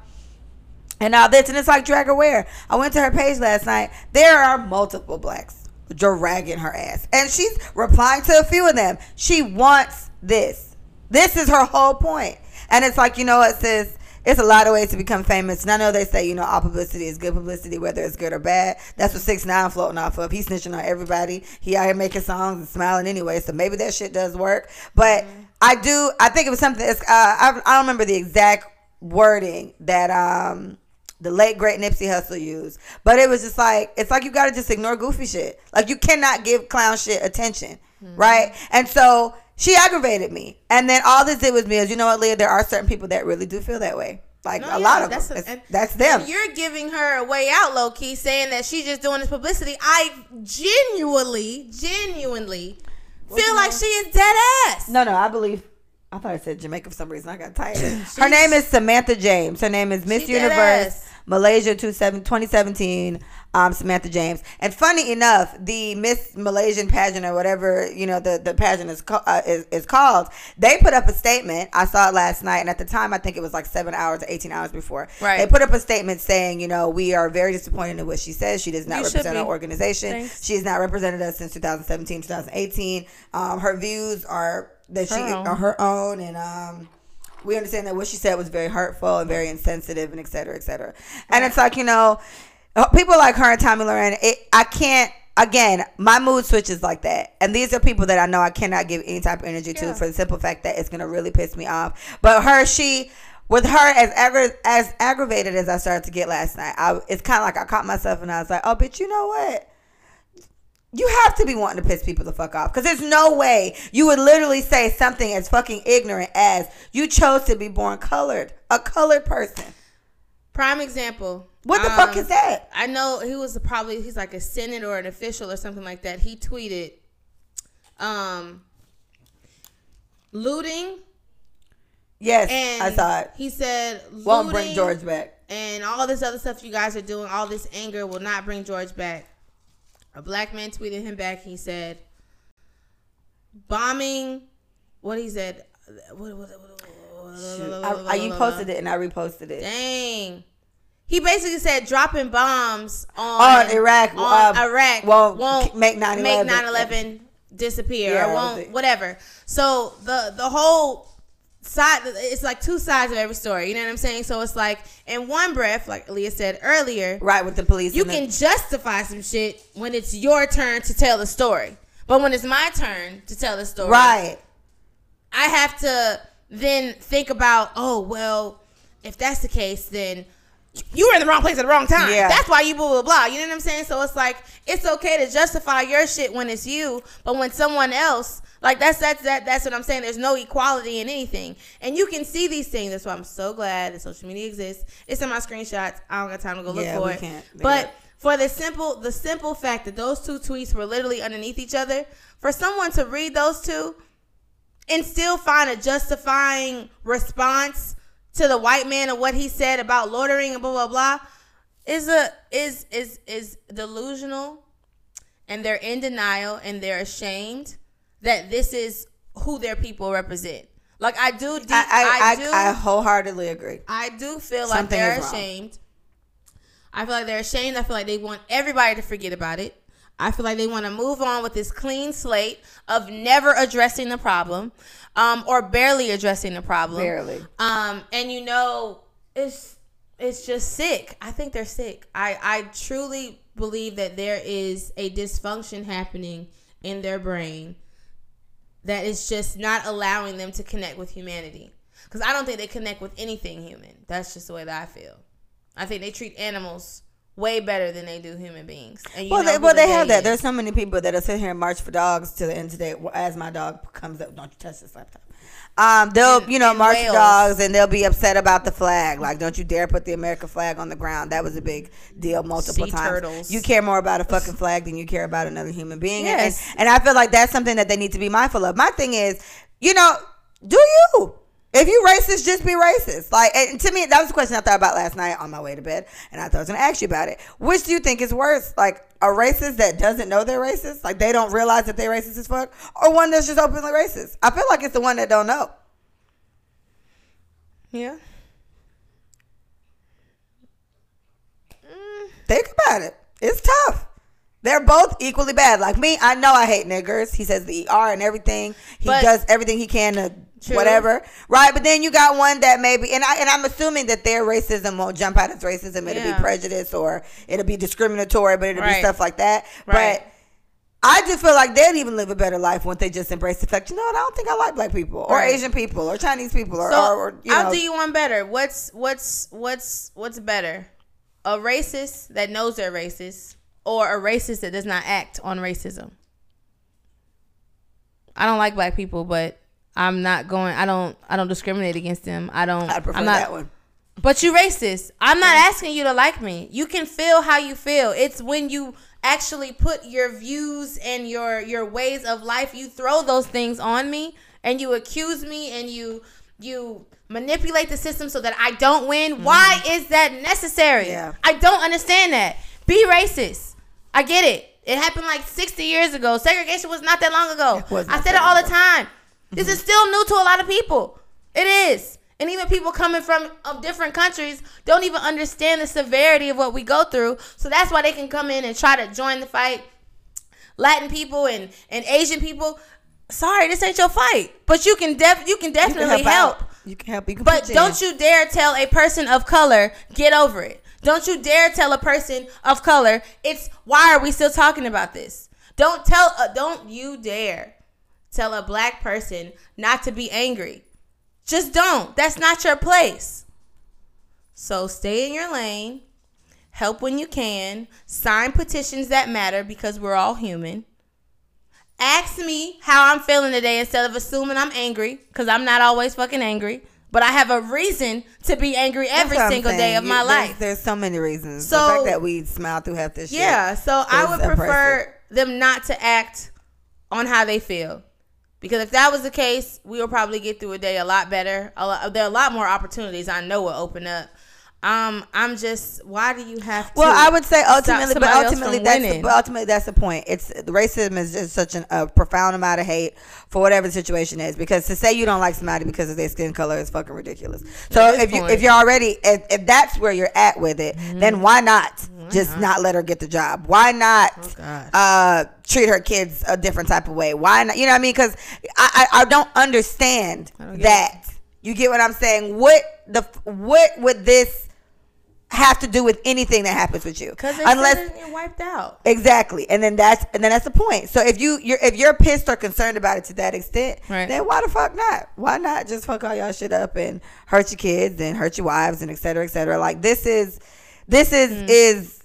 And all this, and it's like drag her where? I went to her page last night. There are multiple blacks dragging her ass, and she's replying to a few of them. She wants this. This is her whole point. And it's like, you know what, sis? It's a lot of ways to become famous. And I know they say, you know, all publicity is good publicity, whether it's good or bad. That's what 6ix9ine floating off of. He's snitching on everybody. He out here making songs and smiling anyway. So maybe that shit does work. But I do. I think it was something. It's, uh, I, I don't remember the exact wording that um the late great Nipsey Hussle used, but it was just like it's like you got to just ignore goofy shit. Like you cannot give clown shit attention, mm-hmm. right? And so she aggravated me, and then all this did was me is you know what, Leah, there are certain people that really do feel that way. Like No, a yeah, lot of that's them. a- and- that's them. And you're giving her a way out, low key, saying that she's just doing this publicity. I genuinely, genuinely feel like she is dead ass. No, no, I believe. I thought I said Jamaica for some reason. I got tired. Her name is Samantha James. Her name is Miss Universe. Malaysia 27 2017. Um, Samantha James. And funny enough, the Miss Malaysian pageant or whatever you know the the pageant is uh, is, is called. They put up a statement. I saw it last night, and at the time, I think it was like seven hours or eighteen hours before. Right. They put up a statement saying, you know, we are very disappointed in what she says. She does not You represent our organization. Thanks. She has not represented us since 2017, 2018. Um, her views are that she Her own. are her own, and um, we understand that what she said was very hurtful and very insensitive, and et cetera, et cetera. And it's like you know, uh, people like her and Tomi Lahren. It, I can't. Again, my mood switches like that, and these are people that I know I cannot give any type of energy to Yeah. for the simple fact that it's gonna really piss me off. But her, she. With her as aggra- as aggravated as I started to get last night, I, it's kind of like I caught myself and I was like, "Oh, but you know what? You have to be wanting to piss people the fuck off because there's no way you would literally say something as fucking ignorant as you chose to be born colored, a colored person. Prime example. What the fuck um, is that? I know he was probably he's like a senate or an official or something like that. He tweeted, um, looting Yes, and I saw it. He said, Won't bring George back. and all this other stuff you guys are doing. All this anger will not bring George back." A black man tweeted him back. He said, "Bombing." What he said. What, what, what, I, I, you posted it and I reposted it. Dang. He basically said dropping bombs on, On Iraq, on uh, Iraq won't won't make 9/11. make 9/11 disappear Yeah, or won't whatever. So the the whole side it's like two sides of every story. You know what I'm saying? So it's like in one breath, like Leah said earlier, Right with the police. you and the- can justify some shit when it's your turn to tell the story. But when it's my turn to tell the story, right. I have to then think about, oh well, if that's the case, then you were in the wrong place at the wrong time. Yeah. That's why you blah blah blah. You know what I'm saying? So it's like it's okay to justify your shit when it's you, but when someone else like that's that's that that's what I'm saying. There's no equality in anything, and you can see these things. That's why I'm so glad that social media exists. It's in my screenshots. I don't got time to go look Yeah, for we it. can't But for the simple the simple fact that those two tweets were literally underneath each other, for someone to read those two and still find a justifying response to the white man and what he said about loitering and blah blah blah is a is is is delusional and they're in denial and they're ashamed that this is who their people represent. Like I do deep, I, I, I, do I wholeheartedly agree. I do feel like they're ashamed. I feel like they're ashamed. I feel like they want everybody to forget about it. I feel like they want to move on with this clean slate of never addressing the problem, um, or barely addressing the problem. Barely. Um, and you know, it's it's just sick. I think they're sick. I I truly believe that there is a dysfunction happening in their brain that is just not allowing them to connect with humanity. Because I don't think they connect with anything human. That's just the way that I feel. I think they treat animals way better than they do human beings. And you Well, know they, well, the they have that. is. There's so many people that are sitting here and march for dogs to the end today. As my dog comes up, don't you touch this laptop. Um, they'll you know march for whales. dogs and they'll be upset about the flag. Like, don't you dare put the American flag on the ground. That was a big deal multiple Sea times. turtles. You care more about a fucking flag than you care about another human being. Yes. And, and I feel like that's something that they need to be mindful of. My thing is, you know, do you? If you racist, just be racist. Like, and to me, that was the question I thought about last night on my way to bed, and I thought I was going to ask you about it. Which do you think is worse, like a racist that doesn't know they're racist, like they don't realize that they're racist as fuck, or one that's just openly racist? I feel like it's the one that don't know. yeah. Think about it. It's tough. They're both equally bad. Like me, I know I hate niggers. He says the ER and everything. He But- does everything he can to True. whatever. Right? But then you got one that maybe and I and I'm assuming that their racism won't jump out as racism. It'll Yeah. be prejudice or it'll be discriminatory, but it'll be stuff like that. Right. But I just feel like they'd even live a better life once they just embrace the fact, you know what, I don't think I like black people or Right. Asian people or Chinese people or, So or, or you I'll know. do you one better. What's what's what's what's better? A racist that knows they're racist, or a racist that does not act on racism. I don't like black people, but I'm not going. I don't. I don't discriminate against them. I don't. I prefer I'm not, that one. But you racist. I'm not asking you to like me. You can feel how you feel. It's when you actually put your views and your your ways of life, you throw those things on me and you accuse me and you you manipulate the system so that I don't win. Mm-hmm. Why is that necessary? Yeah. I don't understand that. Be racist. I get it. It happened like 60 years ago. Segregation was not that long ago. I said it all the time. This is still new to a lot of people. It is. And even people coming from of different countries don't even understand the severity of what we go through. So that's why they can come in and try to join the fight. Latin people and, and Asian people. Sorry, this ain't your fight. But you can def you can definitely you can help. help. You can help. You can but don't you dare tell a person of color get over it. Don't you dare tell a person of color it's why are we still talking about this? Don't tell uh, don't you dare tell a black person not to be angry just don't. That's not your place. So stay in your lane. Help when you can. Sign petitions that matter because we're all human. Ask me how I'm feeling today instead of assuming I'm angry because I'm not always fucking angry. But I have a reason to be angry every single day of my there's, life. There's so many reasons. So, the fact that we smile through half this yeah, so I would prefer them not to act on how they feel. Because if that was the case, we will probably get through a day a lot better. A lot, there are a lot more opportunities I know will open up. Um, I'm just. Why do you have to? Well, I would say ultimately, but ultimately that's the, but ultimately that's the point. It's the racism is just such an, a profound amount of hate for whatever the situation is. Because to say you don't like somebody because of their skin color is fucking ridiculous. So if you if you're already if, if, that's where you're at with it, mm-hmm. then why not why just not? not? let her get the job? Why not oh, uh, treat her kids a different type of way? Why not? You know what I mean? Because I, I, I don't understand I don't that. It. You get what I'm saying? What the what would this have to do with anything that happens with you because unless you're wiped out exactly and then that's and then that's the point so if you you're if you're pissed or concerned about it to that extent right. then why the fuck not why not just fuck all y'all shit up and hurt your kids and hurt your wives and et cetera et cetera like this is this is mm. is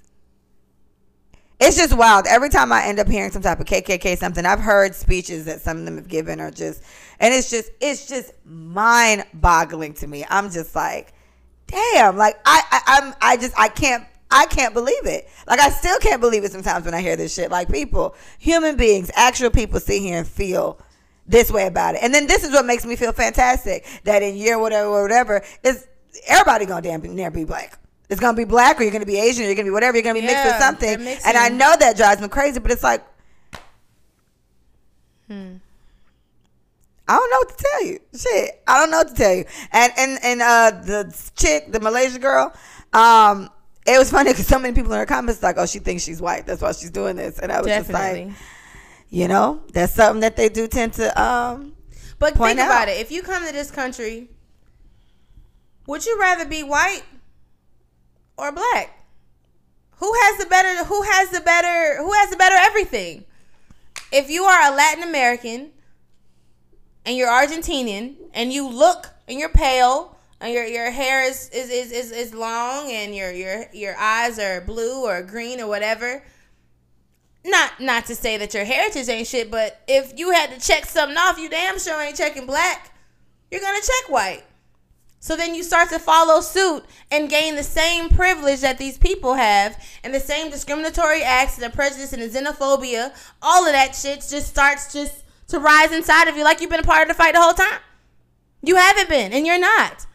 it's just wild every time i end up hearing some type of kkk something i've heard speeches that some of them have given are just and it's just it's just mind boggling to me i'm just like damn, like I, I I'm I just I can't I can't believe it. Like I still can't believe it sometimes when I hear this shit. Like people, human beings, actual people sit here and feel this way about it. And then this is what makes me feel fantastic. That in year whatever whatever is everybody gonna damn near be black. It's gonna be black or you're gonna be Asian or you're gonna be whatever, you're gonna be yeah, mixed with something. And I know that drives me crazy, but it's like hmm. I don't know what to tell you. Shit, I don't know what to tell you. And and and uh, the chick, the Malaysia girl, um, it was funny because so many people in her comments like, "Oh, she thinks she's white. That's why she's doing this." And I was Definitely. just like, you know, that's something that they do tend to um. But think out. about it. If you come to this country, would you rather be white or black? Who has the better? Who has the better? Who has the better everything? If you are a Latin American and you're Argentinian and you look and you're pale and your your hair is is, is, is, is long and your your your eyes are blue or green or whatever. Not not to say that your heritage ain't shit, but if you had to check something off, you damn sure ain't checking black. You're gonna check white. So then you start to follow suit and gain the same privilege that these people have, and the same discriminatory acts and the prejudice and the xenophobia, all of that shit just starts just to rise inside of you like you've been a part of the fight the whole time. You haven't been, and you're not.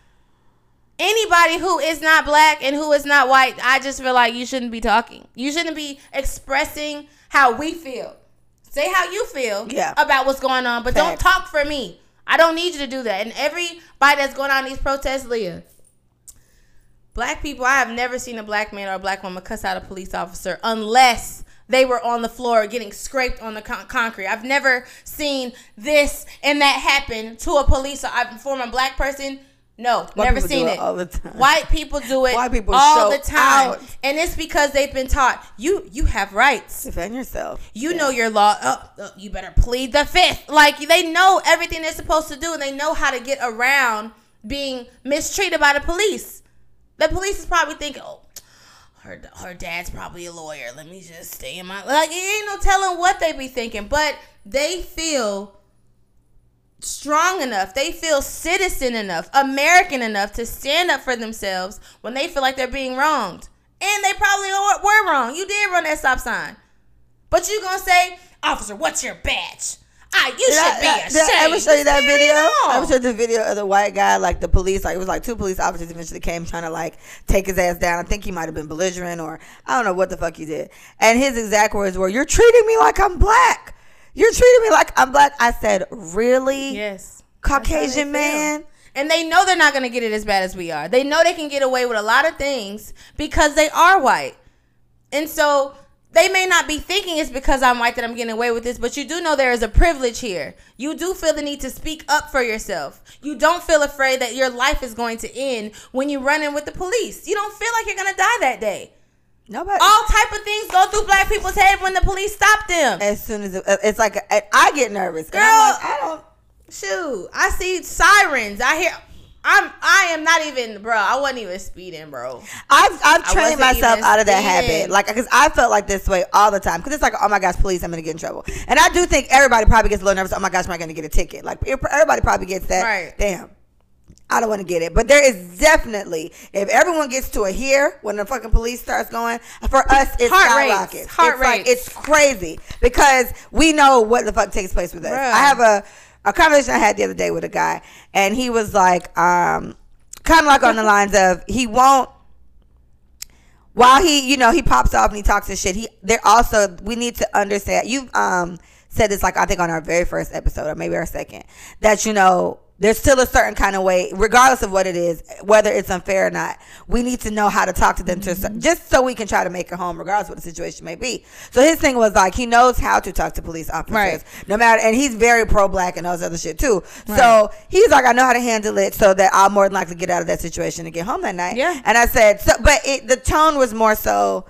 Anybody who is not black and who is not white, I just feel like you shouldn't be talking. You shouldn't be expressing how we feel. Say how you feel yeah. about what's going on, but Fact. don't talk for me. I don't need you to do that. And everybody that's going on these protests, Leah, black people, I have never seen a black man or a black woman cuss out a police officer unless they were on the floor getting scraped on the con- concrete. I've never seen this and that happen to a police from a black person. No, White never seen it. all the time. White people do it White people all the time, out. and it's because they've been taught you you have rights. Defend yourself. You yeah. know your law. Oh, oh, you better plead the fifth. Like they know everything they're supposed to do, and they know how to get around being mistreated by the police. The police is probably thinking, "Oh, her her dad's probably a lawyer. Let me just stay in my like. It ain't no telling what they be thinking, but they feel strong enough, they feel citizen enough, American enough to stand up for themselves when they feel like they're being wronged. And they probably were wrong. You did run that stop sign. But you gonna say, officer, what's your badge? Ah, you did should I, be ashamed. Did I ever show you that video? I ever showed the video of the white guy, like the police, like it was like two police officers eventually came trying to like take his ass down. I think he might have been belligerent or I don't know what the fuck he did. And his exact words were, "You're treating me like I'm black. You're treating me like I'm black." I said, "Really? Yes, Caucasian man." And they know they're not going to get it as bad as we are. They know they can get away with a lot of things because they are white. And so they may not be thinking it's because I'm white that I'm getting away with this, but you do know there is a privilege here. You do feel the need to speak up for yourself. You don't feel afraid that your life is going to end when you run in with the police. You don't feel like you're gonna die that day. Nobody. All type of things go through black people's head when the police stop them. As soon as it, uh, it's like uh, I get nervous. Girl, like, I don't. Shoot, I see sirens. I hear I'm I am not even bro. I wasn't even speeding, bro. I've I've trained myself out of that habit, like because I felt like this way all the time. Because it's like, oh my gosh, police, I'm gonna get in trouble. And I do think everybody probably gets a little nervous. Oh my gosh, am I gonna get a ticket? Like everybody probably gets that. Right. Damn. I don't want to get it, but there is definitely if everyone gets to a here when the fucking police starts going for us, it's heart skyrockets. Heart it's like it's crazy because we know what the fuck takes place with us. Bruh. I have a a conversation I had the other day with a guy, and he was like, um, kind of like on the lines of he won't. While he, you know, he pops off and he talks his shit. He, they're also we need to understand. You um said this like I think on our very first episode or maybe our second that you know there's still a certain kind of way, regardless of what it is, whether it's unfair or not. We need to know how to talk to them mm-hmm. to, just so we can try to make it home, regardless of what the situation may be. So his thing was like he knows how to talk to police officers, right. no matter, and he's very pro black and all those other shit too. Right. So he's like, I know how to handle it, so that I'll more than likely get out of that situation and get home that night. Yeah. And I said, so, but it, the tone was more so,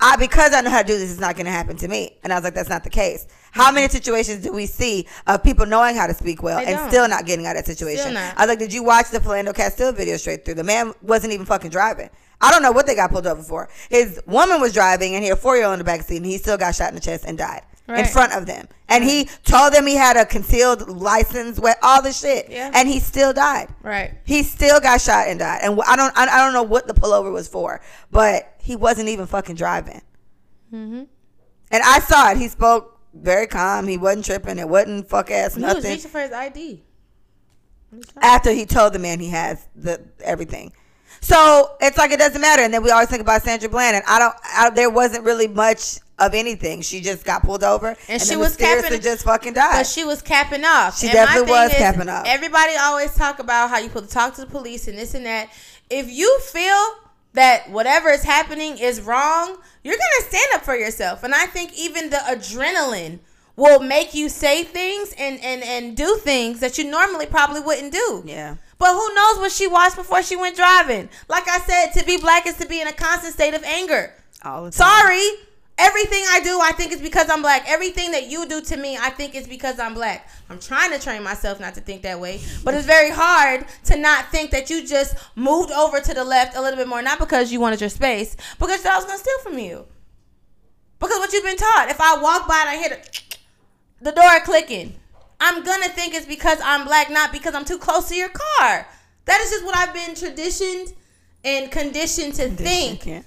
I because I know how to do this, it's not going to happen to me. And I was like, that's not the case. How many situations do we see of people knowing how to speak well they and don't. still not getting out of that situation? I was like, did you watch the Philando Castile video straight through? The man wasn't even fucking driving. I don't know what they got pulled over for. His woman was driving and he had a four year old in the back seat and he still got shot in the chest and died. Right. in front of them. And he told them he had a concealed license with all the shit. Yeah. And he still died. Right. He still got shot and died. And I don't I, I don't know what the pullover was for, but he wasn't even fucking driving. Mm-hmm. And I saw it. He spoke very calm. He wasn't tripping. It wasn't fuck ass nothing. He was reaching for his ID. After he told the man he has the everything. So it's like it doesn't matter. And then we always think about Sandra Bland, and I don't. I, there wasn't really much of anything. She just got pulled over, and, and she was capping. Just fucking died. But she was capping off. She and definitely was is, capping off. Everybody always talk about how you put to talk to the police and this and that. If you feel that whatever is happening is wrong, you're gonna stand up for yourself. And I think even the adrenaline will make you say things and and and do things that you normally probably wouldn't do. Yeah. But who knows what she watched before she went driving? Like I said, to be black is to be in a constant state of anger. All the time. Sorry. Everything I do, I think is because I'm black. Everything that you do to me, I think is because I'm black. I'm trying to train myself not to think that way, but it's very hard to not think that you just moved over to the left a little bit more, not because you wanted your space, because I was gonna steal from you. Because what you've been taught, if I walk by and I hear the, the door clicking, I'm gonna think it's because I'm black, not because I'm too close to your car. That is just what I've been traditioned and conditioned to think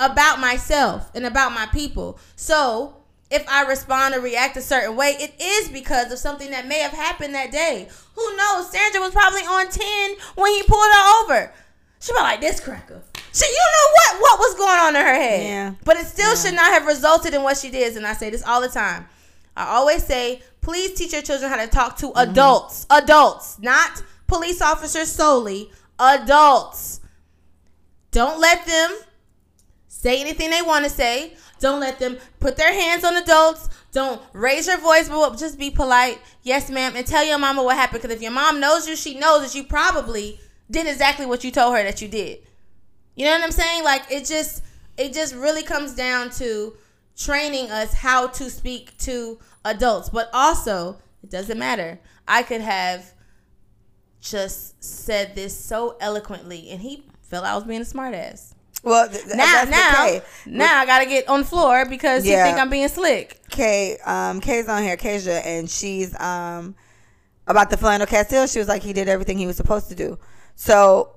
about myself and about my people. So if I respond or react a certain way, it is because of something that may have happened that day. Who knows? Sandra was probably on 10 when he pulled her over. She be like, this cracker. She, you know what? What was going on in her head? Yeah. But it still yeah. should not have resulted in what she did. And I say this all the time. I always say, please teach your children how to talk to mm-hmm. adults. Adults, not police officers solely. Adults. Don't let them say anything they want to say. Don't let them put their hands on adults. Don't raise your voice, but just be polite. Yes, ma'am, and tell your mama what happened. Because if your mom knows you, she knows that you probably did exactly what you told her that you did. You know what I'm saying? Like it just it just really comes down to training us how to speak to adults. But also, it doesn't matter. I could have just said this so eloquently, and he felt I was being a smartass. Well, th- now, now, now I gotta get on the floor because yeah. you think I'm being slick. Kay, um, Kay's on here, Kasia, and she's um about the Philando Castile, she was like, he did everything he was supposed to do. So,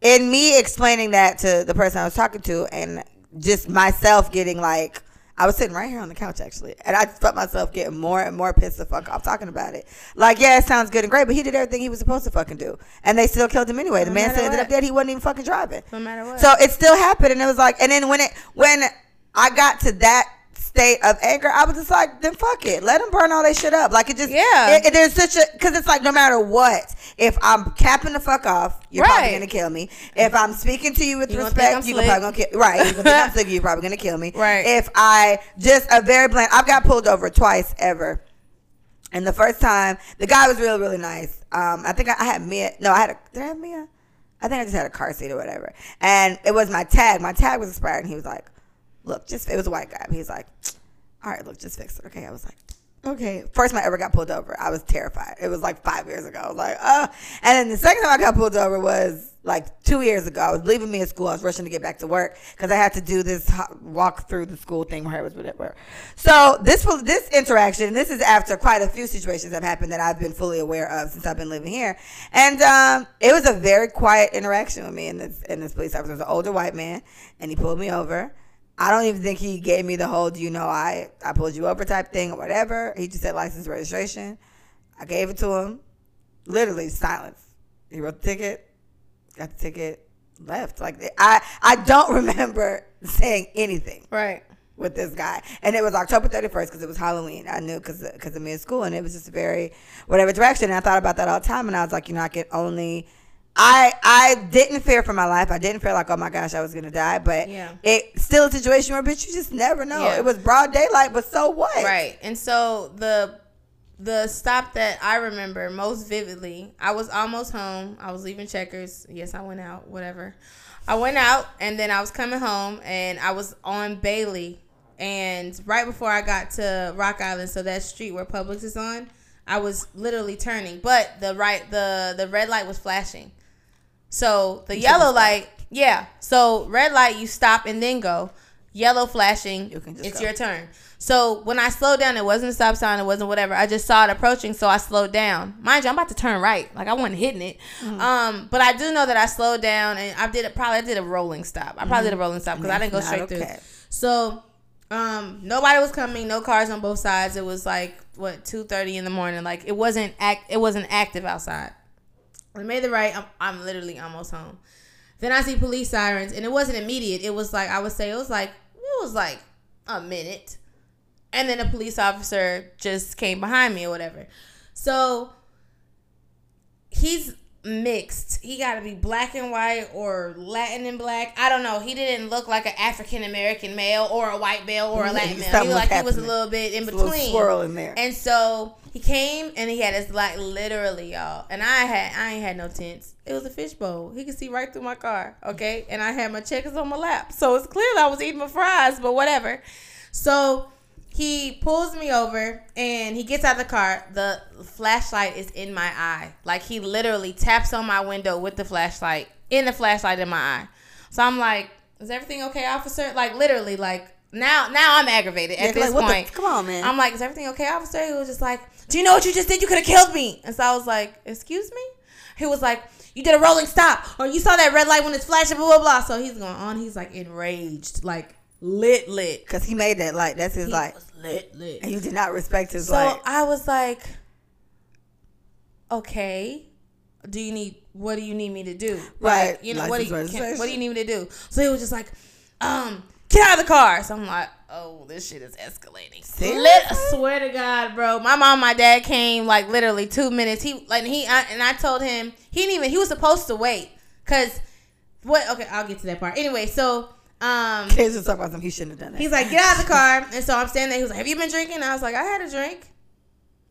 in me explaining that to the person I was talking to, and just myself getting like, I was sitting right here on the couch actually, and I felt myself getting more and more pissed the fuck off talking about it. Like, yeah, it sounds good and great, but he did everything he was supposed to fucking do, and they still killed him anyway. The No man still ended up dead. He wasn't even fucking driving. No matter what. So it still happened, and it was like, and then when it when I got to that state of anger, I was just like, then fuck it, let them burn all that shit up. Like it just, Yeah. It, it- there's such a because it's like no matter what, if I'm capping the fuck off, you're probably gonna kill me. If I'm speaking to you with You respect, you gonna probably gonna kill. Right, you gonna think I'm sick. You're probably gonna kill me. Right. If I just a very bland, I've got pulled over twice ever. And the first time, the guy was really, really nice. Um, I think I, I had Mia. No, I had a. Did I have Mia? I think I just had a car seat or whatever. And it was my tag. My tag was expired. And he was like, "Look, just it was a white guy. He was like, all right, look, just fix it." Okay, I was like. Okay. First time I ever got pulled over, I was terrified. It was like five years ago. I was like, oh. And then the second time I got pulled over was like two years ago. I was leaving me at school. I was rushing to get back to work because I had to do this walk through the school thing where it was whatever. So this this interaction. This is after quite a few situations have happened that I've been fully aware of since I've been living here, and um, it was a very quiet interaction with me and this and this police officer. Was an older white man, and he pulled me over. I don't even think he gave me the whole "do you know I I pulled you over" type thing or whatever. He just said license registration. I gave it to him. Literally silence. He wrote the ticket, got the ticket, left. Like I I don't remember saying anything right. with this guy. And it was October 31st because it was Halloween. I knew because because of me in school. And it was just a very, whatever direction. And I thought about that all the time. And I was like, you know, I can only, I I didn't fear for my life. I didn't feel like, oh my gosh, I was going to die. But Yeah. it still a situation where, bitch, you just never know. Yeah. It was broad daylight, but so what? Right. And so the the stop that I remember most vividly, I was almost home. I was leaving Checkers. Yes, I went out, whatever. I went out and then I was coming home and I was on Bailey and right before I got to Rock Island, so that street where Publix is on, I was literally turning, but the right the the red light was flashing. So the yellow light, yeah. So red light, you stop and then go. Yellow flashing, You it's go. your turn. So when I slowed down, it wasn't a stop sign, it wasn't whatever. I just saw it approaching, so I slowed down. Mind you, I'm about to turn right, like I wasn't hitting it. Mm-hmm. Um, but I do know that I slowed down, and I did it. Probably I did a rolling stop. I probably did a rolling stop because I didn't go Mm-hmm. Straight okay. through. So um, nobody was coming, no cars on both sides. It was like what two thirty in the morning. Like it wasn't act, it wasn't active outside. I made the right. I'm, I'm literally almost home. Then I see police sirens, and it wasn't immediate. It was like I would say it was like it was like a minute, and then a police officer just came behind me or whatever. So he's mixed. He got to be black and white or Latin and black. I don't know. He didn't look like an African American male or a white male or a Latin male. He like he was a little bit in A little between. swirl in there. And so he came and he had his like literally y'all. And I had I ain't had no tents. It was a fishbowl. He could see right through my car. Okay. And I had my checkers on my lap. So it's clear that I was eating my fries, but whatever. So he pulls me over and he gets out the car. The flashlight is in my eye. Like he literally taps on my window with the flashlight, in the flashlight in my eye. So I'm like, is everything okay, officer? Like literally, like now now I'm aggravated Yeah, at this like, what the- point. come on, man. I'm like, is everything okay, officer? He was just like, Do you know what you just did? You could have killed me. And so I was like, Excuse me? He was like, You did a rolling stop, or you saw that red light when it's flashing, blah blah blah. So he's going on. He's like enraged, like lit, lit. Because he made that light. That's his He light. lit, lit. And you did not respect his So light. I was like, okay, do you need what do you need me to do? Right. Like, you know, what do you can, what do you need me to do? So he was just like, um, get out of the car. So I'm like, oh, this shit is escalating. Seriously? I swear to God, bro. My mom, my dad came like literally two minutes. He like he I, and I told him he didn't even he was supposed to wait because what? Okay, I'll get to that part. Anyway, so um. Kids just talk about something he shouldn't have done that. He's like, get out of the car. And so I'm standing there. He was like, have you been drinking? I was like, I had a drink.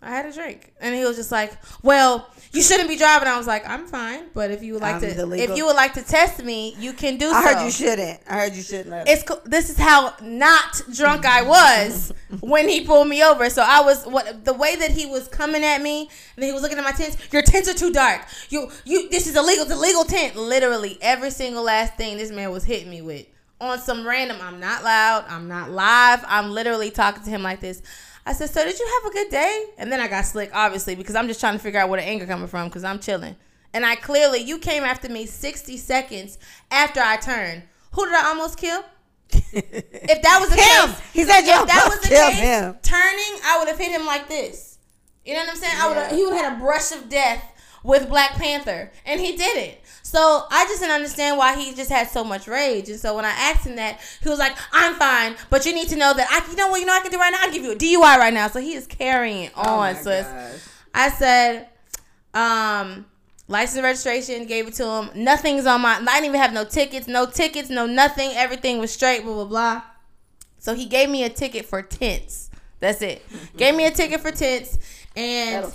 I had a drink. And he was just like, well, you shouldn't be driving. I was like, I'm fine. But if you would like I'm to, if you would like to test me, you can do so. I so. heard you shouldn't. I heard you shouldn't. It's this is how not drunk I was when he pulled me over. So I was what the way that he was coming at me, and he was looking at my tents. Your tents are too dark. You you this is illegal. It's a legal tent. Literally every single last thing this man was hitting me with on some random. I'm not loud. I'm not live. I'm literally talking to him like this. I said, so did you have a good day? And then I got slick, obviously, because I'm just trying to figure out where the anger coming from because I'm chilling. And I clearly, you came after me 60 seconds after I turned. Who did I almost kill? if that was the Him. case, He said if that was the case, him. turning, I would have hit him like this. You know what I'm saying? I would he would have had a brush of death with Black Panther, and he didn't. So I just didn't understand why he just had so much rage. And so when I asked him that, he was like, "I'm fine, but you need to know that I, you know what, you know what I can do right now. I will give you a DUI right now." So he is carrying on. Oh so. I said, um, license registration, gave it to him. Nothing's on my. I didn't even have no tickets, no tickets, no nothing. Everything was straight. Blah blah blah. So he gave me a ticket for tents. That's it. gave me a ticket for tents. And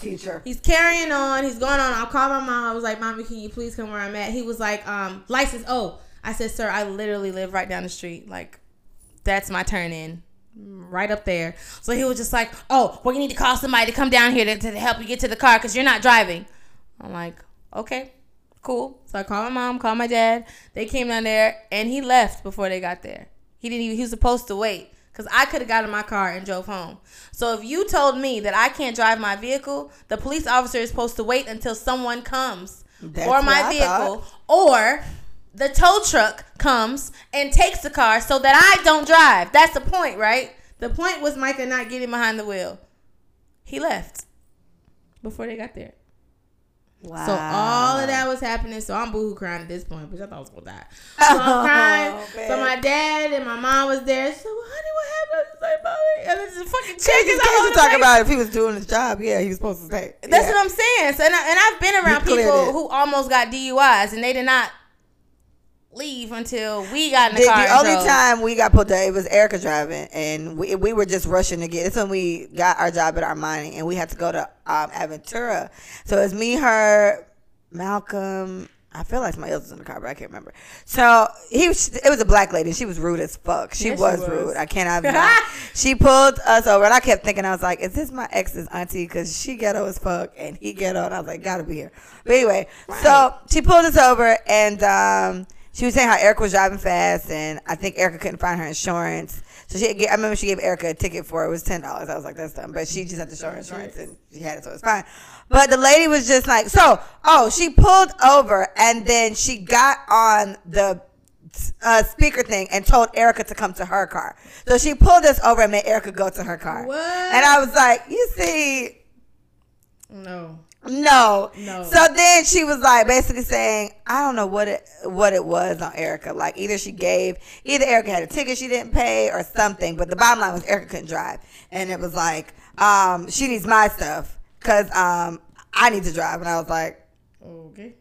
he's carrying on. He's going on. I'll call my mom. I was like, "Mommy, can you please come where I'm at?" He was like, um, "License." Oh, I said, "Sir, I literally live right down the street. Like, that's my turn in, right up there." So he was just like, "Oh, well, you need to call somebody to come down here to, to help you get to the car because you're not driving." I'm like, "Okay, cool." So I called my mom, called my dad. They came down there, and he left before they got there. He didn't. Even, he was supposed to wait because I could have got in my car and drove home. So if you told me that I can't drive my vehicle, the police officer is supposed to wait until someone comes That's for my vehicle, or the tow truck comes and takes the car so that I don't drive. That's the point, right? The point was Micah not getting behind the wheel. He left before they got there. Wow. So all of that was happening. So I'm boohoo crying at this point, which I thought I was gonna die. So I'm oh, crying. Oh, so my dad and my mom was there. So honey, what happened? It's like, "Mommy," and this is fucking Just chickens in all you talk place. about if he was doing his job, yeah, he was supposed to stay. That's yeah. what I'm saying. So and, I, and I've been around people it. who almost got DUIs and they did not leave until we got in the, The, car. the only drove. time we got pulled over, it was Erica driving, and we, we were just rushing to get. It's when we got our job at Armani, and we had to go to um, Aventura. So it's me, her, Malcolm. I feel like somebody else was in the car, but I can't remember. So he, was, it was a black lady. She was rude as fuck. She, Yes, she was, was. rude. I cannot. lie. she pulled us over, and I kept thinking, I was like, "Is this my ex's auntie?" Because she ghetto as fuck, and he ghetto, and I was like, "Gotta be here." But anyway, so she pulled us over, and um, she was saying how Erica was driving fast, and I think Erica couldn't find her insurance. So she, I remember she gave Erica a ticket for it. It was ten dollars. I was like, that's dumb, but she just had to show her insurance, and she had it, so it's fine. But the lady was just like, so, oh, she pulled over, and then she got on the uh, speaker thing and told Erica to come to her car. So she pulled us over and made Erica go to her car. What? And I was like, you see, no. No. No. So then she was like basically saying, I don't know what it what it was on Erica. Like either she gave either Erica had a ticket she didn't pay or something. But the bottom line was Erica couldn't drive. And it was like, um, she needs my stuff because um I need to drive. And I was like, Okay.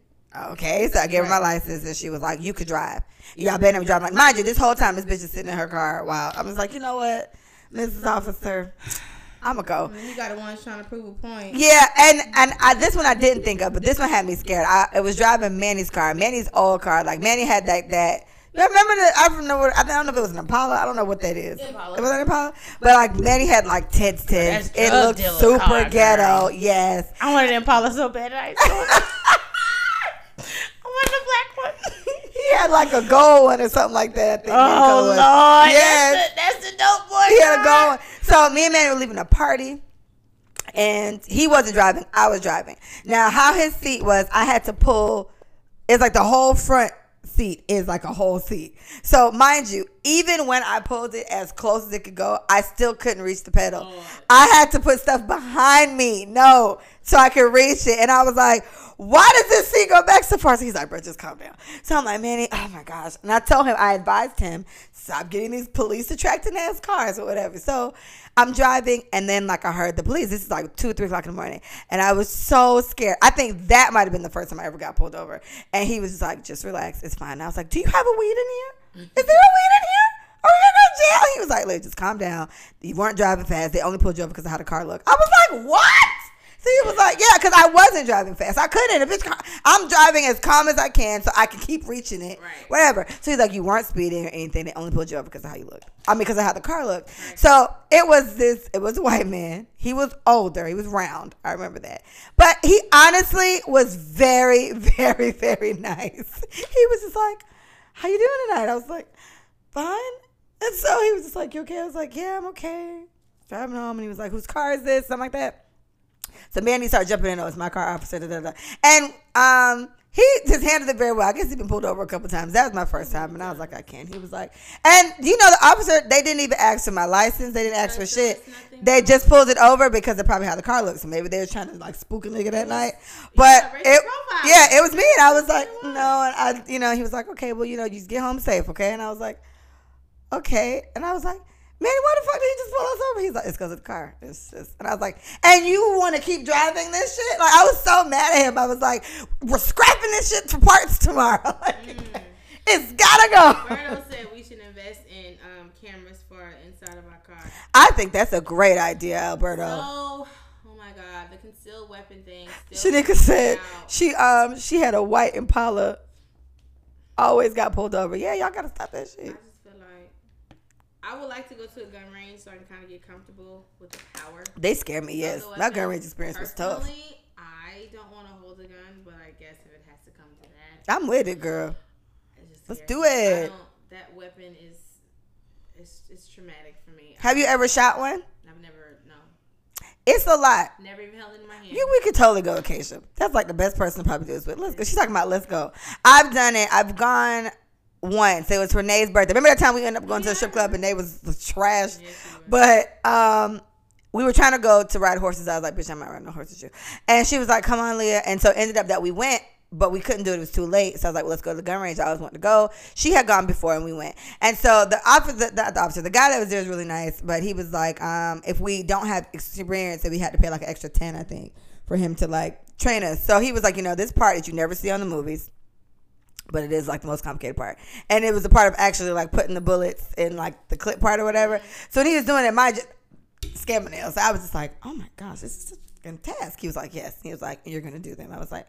Okay, so I gave her my license, and she was like, "You could drive. Y'all better be driving." Like, mind you, this whole time this bitch is sitting in her car. While I was like, "You know what, Mrs. Officer, I'ma go." Then you got the ones trying to prove a point. Yeah, and and I, this one I didn't think of, but this one had me scared. I it was driving Manny's car, Manny's old car. Like Manny had that that. Remember the? I don't know. What, I don't know if it was an Impala. I don't know what that is. Impala. It was an Impala, but like Manny had like tits, tits. That's It drug looked super car, ghetto. girl. Yes. I wanted an Impala so bad. I saw I wanted a black one. He had like a gold one or something like that. I think Oh Lord. Yes. that's, the, that's the dope boy. he had a gold one. So me and Manny were leaving a party. And he wasn't driving. I was driving. Now, how his seat was, I had to pull. It's like the whole front seat is like a whole seat. So, mind you, even when I pulled it as close as it could go, I still couldn't reach the pedal. I had to put stuff behind me, no, so I could reach it. And I was like, why does this seat go back so far? So he's like, bro, just calm down. So I'm like, Manny, oh my gosh. And I told him, I advised him, stop getting these police attracting ass cars or whatever. So I'm driving, and then like I heard the police. This is like two or three o'clock in the morning, and I was so scared. I think that might have been the first time I ever got pulled over. And he was like, "Just relax, it's fine." And I was like, "Do you have a weed in here? Is there a weed in here? Are we gonna go to jail?" He was like, "Look, just calm down. You weren't driving fast. They only pulled you over because of how the car looked." I was like, "What?" So he was like, "Yeah, because I wasn't driving fast. I couldn't. If it's, I'm driving as calm as I can, so I can keep reaching it, Right. whatever." So he's like, "You weren't speeding or anything. They only pulled you over because of how you looked. I mean, because of how the car looked." So it was this. It was a white man. He was older. He was round. I remember that. But he honestly was very, very, very nice. He was just like, "How you doing tonight?" I was like, "Fine." And so he was just like, "You okay?" I was like, "Yeah, I'm okay." driving home, and he was like, "Whose car is this?" Something like that. So Manny started jumping in. Oh, it's my car, officer. Da, da, da. And um, he just handled it very well. I guess he's been pulled over a couple times. That was my first time, and I was like, I can't. He was like, and you know, the officer, they didn't even ask for my license. They didn't ask for shit. They just pulled it over because of probably how the car looks. So maybe they were trying to like spook a nigga that night. But it, yeah, it was me, and I was like, no, and I, you know, he was like, okay, well, you know, you just get home safe, okay? And I was like, okay, and I was like. Man, why the fuck did he just pull us over? He's like, it's because of the car. It's just, and I was like, and you want to keep driving this shit? Like, I was so mad at him. I was like, we're scrapping this shit for parts tomorrow. like, It's gotta go. Berto said we should invest in um, cameras for inside of our car. I think that's a great idea, Alberto. So, oh my god, the concealed weapon thing. Shanika said out. she um she had a white Impala. Always got pulled over. Yeah, y'all gotta stop that shit. Just feel like I would like to go to a gun range so I can kind of get comfortable with the power. They scare me. Yes, my gun range experience was tough. Personally, I don't want to hold a gun, but I guess if it has to come to that, I'm with it, girl. Let's do it. don't- That weapon is it's it's traumatic for me. Have you ever shot one? I've never no, It's a lot. never even held it in my hand. You, we could totally go Keisha. That's like the best person to probably do this with. Let's go. She's talking about let's go. I've done it. I've gone once. It was Renee's birthday. Remember that time we ended up going to the strip club and they was, was trash? Yes, you. But um, we were trying to go to ride horses. I was like, bitch, I'm not riding no horses. You. And she was like, come on, Leah. And so it ended up that we went, but we couldn't do it. It was too late. So I was like, well, let's go to the gun range. I always wanted to go. She had gone before and we went. And so the officer, the, the officer, the guy that was there was really nice, but he was like, um, if we don't have experience, then we had to pay like an extra 10, I think, for him to like train us. So he was like, you know, this part that you never see on the movies but it is like the most complicated part. And it was a part of actually like putting the bullets in like the clip part or whatever. So when he was doing it, my scamming nails. So I was just like, oh my gosh, this is a task. He was like, yes. He was like, you're gonna do them. I was like,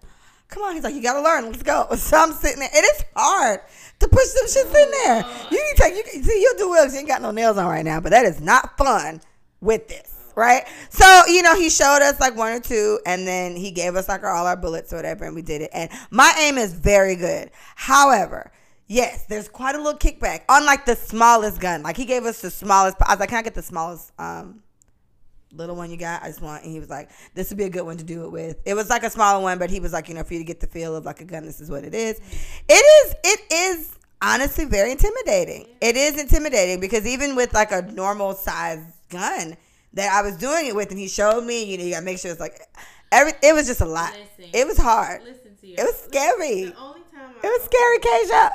come on. He's like, you gotta learn. Let's go. So I'm sitting there. And It is hard to push them shits in there. You need to take. You see, you'll do well 'cause you ain't got no nails on right now, but that is not fun with this. Right, so you know he showed us like one or two, and then he gave us like our, all our bullets or whatever, and we did it. And my aim is very good. However, yes, there's quite a little kickback on like the smallest gun. Like he gave us the smallest. I was like, can I get the smallest um little one you got? I just want. And he was like, this would be a good one to do it with. It was like a smaller one, but he was like, you know, for you to get the feel of like a gun, this is what it is. It is. It is honestly very intimidating. It is intimidating because even with like a normal size gun that I was doing it with, and he showed me, you know, you gotta make sure it's like every. It was just a lot. Listen. It was hard. Listen to you. It was scary. The only time It was scary, Keisha.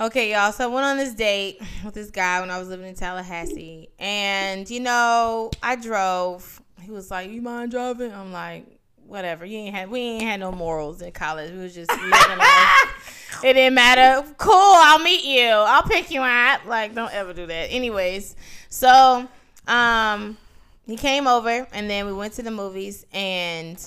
Okay, y'all. So I went on this date with this guy when I was living in Tallahassee, and you know, I drove. He was like, "You mind driving?" I'm like, "Whatever." You ain't had we ain't had no morals in college. We was just living life. It didn't matter. Cool. I'll meet you. I'll pick you out. Like, don't ever do that. Anyways, so um, he came over, and then we went to the movies, and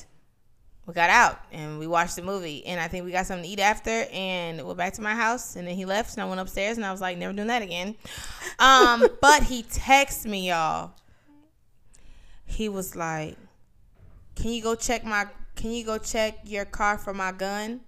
we got out and we watched the movie and I think we got something to eat after and we went back to my house and then he left and I went upstairs and I was like never doing that again. Um, but he texted me y'all. He was like, "Can you go check my can you go check your car for my gun?"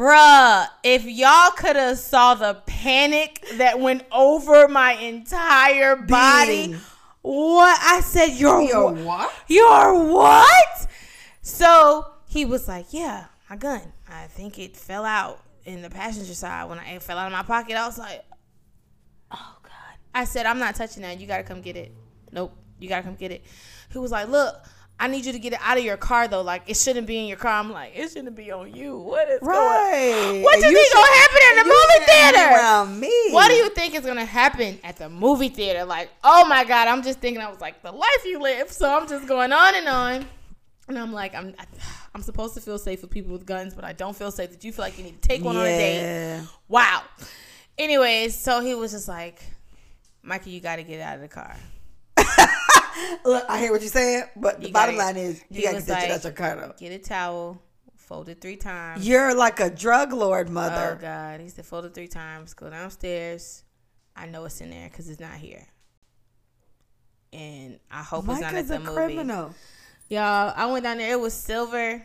Bruh, if y'all could have saw the panic that went over my entire body, what I said, you're, You're wha- what? You're what? So he was like, "Yeah, my gun. I think it fell out in the passenger side when I, it fell out of my pocket." I was like, "Oh God!" I said, "I'm not touching that. You gotta come get it." Nope, you gotta come get it. He was like, "Look." I need you to get it out of your car though. Like it shouldn't be in your car. I'm like, it shouldn't be on you. What is going Right. What do you think should- gonna happen in the movie theater? Around me. What do you think is gonna happen at the movie theater? Like, oh my god, I'm just thinking. I was like, the life you live. So I'm just going on and on, and I'm like, I'm, I'm supposed to feel safe with people with guns, but I don't feel safe that you feel like you need to take one on a date. Wow. Anyways, so he was just like, Mikey, you got to get out of the car. Look, I hear what you're saying, but the bottom line is you gotta get that shit like, out your car. Get a towel, fold it three times. You're like a drug lord, mother. Oh mother. God, he said fold it three times. Go downstairs. I know it's in there because it's not here. And I hope it's not at the a movie. criminal. Y'all, I went down there. It was silver, and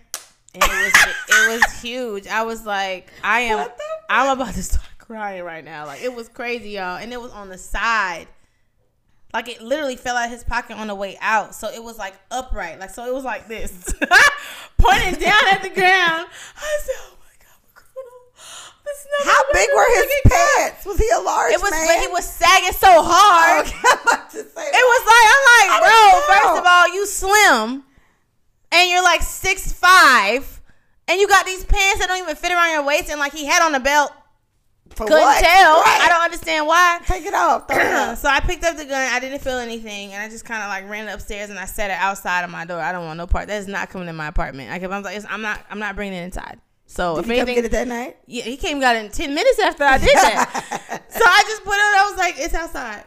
it was it, was huge. I was like, I am. I'm about to start crying right now. Like it was crazy, y'all, and it was on the side. Like it literally fell out of his pocket on the way out, so it was like upright, like so it was like this, pointing down at the ground. I said, "Oh my god, this is never How big were his looking good." pants? Was he a large It was, man? but he was sagging so hard. Okay, I'm about to say It was like I'm like, bro. First of all, you slim, and you're like six five, and you got these pants that don't even fit around your waist, and like he had on a belt. For Couldn't what? tell. Right. I don't understand why. Take it off. Throw it up. so I picked up the gun. I didn't feel anything, and I just kind of like ran upstairs and I set it outside of my door. I don't want no part. That is not coming in my apartment. I kept, I was like, it's- I'm not. I'm not bringing it inside. So if Did he come anything, get it that night? yeah, he came got it in ten minutes after I did that. so I just put it. I was like, it's outside.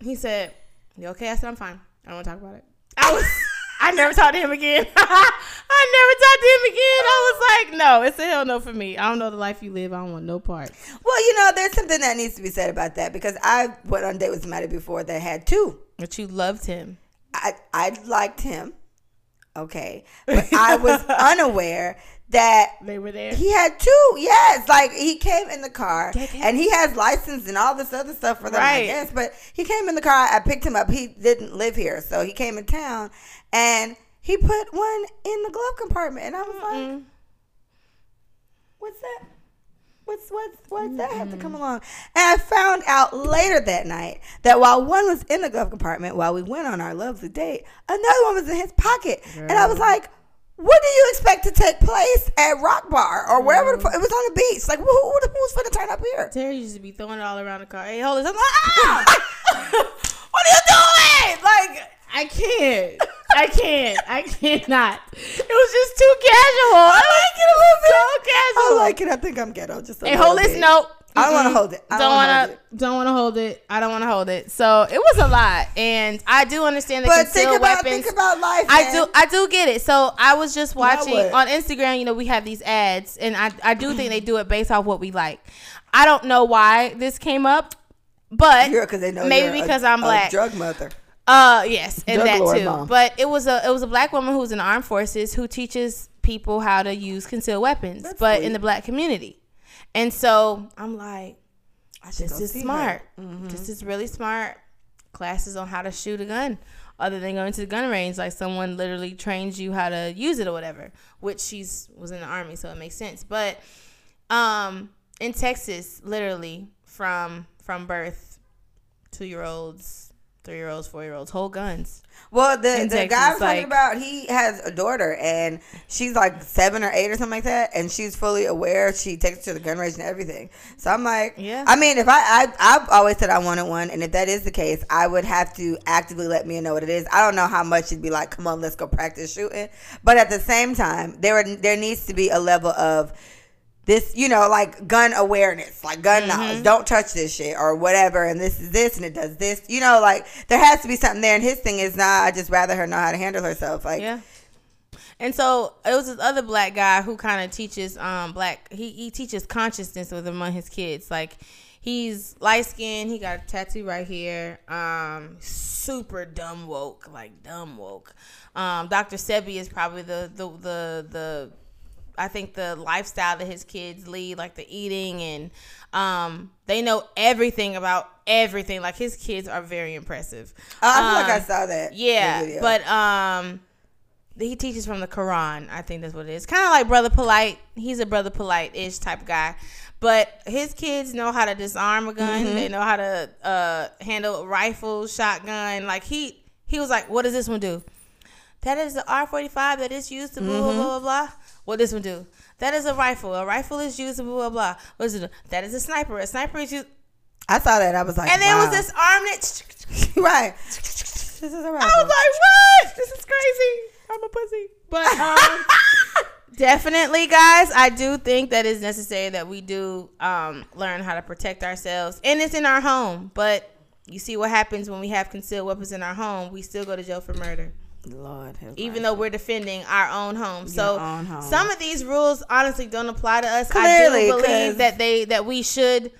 He said, "You okay?" I said, "I'm fine. I don't want to talk about it." I was. I never talked to him again. I never talked to him again. I was like, no, it's a hell no for me. I don't know the life you live. I don't want no part. Well, you know, there's something that needs to be said about that because I went on a date with somebody before that had two. But you loved him. I I liked him, okay, but I was unaware that They were there. he had two. Yes, like he came in the car and he has license and all this other stuff for them. I guess, but he came in the car. I picked him up. He didn't live here, so he came in town and he put one in the glove compartment, and I was like, Mm. "What's that?" What's what's what's that have to come along? And I found out later that night that while one was in the glove compartment while we went on our lovely date, another one was in his pocket. And I was like, what do you expect to take place at Rock Bar or wherever the, fu- it was on the beach? Like, who, who, who's going to turn up here? Terry used to be throwing it all around the car. Hey, hold this. I'm like, ah! what are you doing? Like, I can't. I can't. I cannot. It was just too casual. I like it a little bit. So I like it. I think I'm ghetto. Just a Hey, hold this note. I don't want to hold it. I Don't hold it. Don't want to hold it. I don't want to hold it. So it was a lot, and I do understand the But think about weapons. think about life. I do I do get it. So I was just watching on Instagram, you know, we have these ads and I, I do think they do it based off what we like. I don't know why this came up, but You're because they know maybe because I'm a black. drug mother. Uh yes, and that lord too. mom. But it was a it was a black woman who's in the armed forces who teaches people how to use concealed weapons, That's but sweet. in the black community. And so I'm like, this is smart. Mm-hmm. This is really smart. Classes on how to shoot a gun, other than going to the gun range, like someone literally trains you how to use it or whatever. Which she's was in the army, so it makes sense. But um, in Texas, literally from from birth, two year olds, three year olds, four year olds hold guns. Well, the, the guy I'm talking about, he has a daughter, and she's like seven or eight or something like that, and she's fully aware. She takes her to the gun range and everything. So I'm like, Yeah. I mean, if I, I I've always said I wanted one, and if that is the case, I would have to actively let me know what it is. I don't know how much it'd be like. Come on, let's go practice shooting. But at the same time, there there needs to be a level of this, you know, like gun awareness, like gun Mm-hmm. knowledge. Don't touch this shit or whatever. And this is this and it does this. You know, like there has to be something there. And his thing is, nah, I just rather her know how to handle herself. Like, Yeah. And so it was this other black guy who kind of teaches um black he, he teaches consciousness with among his kids. Like he's light skinned, he got a tattoo right here. Um super dumb woke, like dumb woke. Um Dr. Sebi is probably the the the the I think the lifestyle that his kids lead, like the eating and um they know everything about everything. Like his kids are very impressive. Oh, I feel like I Um, saw that. yeah, but um, he teaches from the Quran. I think that's what it is. Kind of like Brother Polite. He's a Brother Polite ish type guy. But his kids know how to disarm a gun. Mm-hmm. They know how to uh, handle a rifle, shotgun. Like he he was like, "What does this one do?" That is the R forty five that is used to blah Mm-hmm. blah blah blah. What this one do? That is a rifle. A rifle is used blah blah blah. What does it do? That is a sniper. A sniper is used. I saw that. I was like, And then wow. was this arm that. right. This is a I was rifle. like, what? This is crazy. I'm a pussy. But um, definitely, guys, I do think that it's necessary that we do um, learn how to protect ourselves. And it's in our home. But you see what happens when we have concealed weapons in our home. We still go to jail for murder. Lord, Even though we're defending our own home, so own home. some of these rules honestly don't apply to us. Clearly, I do believe that they that we should.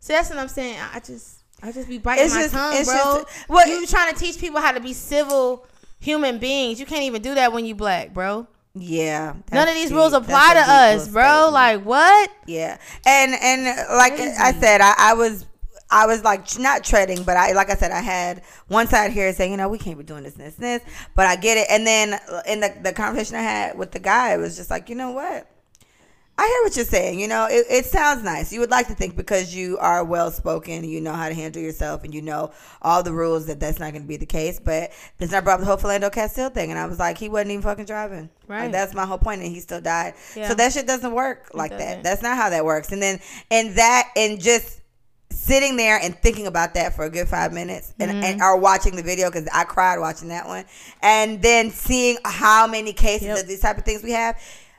So that's what I'm saying. I just I just be biting It's my just- tongue, bro. just- what- you trying to teach people how to be civil human beings? You can't even do that when you black, bro. Yeah. None of these deep. rules apply to us, bro. statement. Like what? Yeah, and and like I said, I, I was I was like not treading, but I like I said, I had one side here saying, you know, we can't be doing this, this, and this, but I get it. And then uh, in the the conversation I had with the guy, it was just like, you know what? I hear what you're saying. You know, it, it sounds nice. You would like to think because you are well spoken, you know how to handle yourself, and you know all the rules that that's not going to be the case. But that's not brought up the whole Philando Castile thing, and I was like, he wasn't even fucking driving. Right. Like, that's my whole point, and he still died. Yeah. So that shit doesn't work like doesn't. that. That's not how that works. And then and that and just sitting there and thinking about that for a good five minutes and, Mm-hmm. and or watching the video because I cried watching that one and then seeing how many cases Yep. of these type of things we have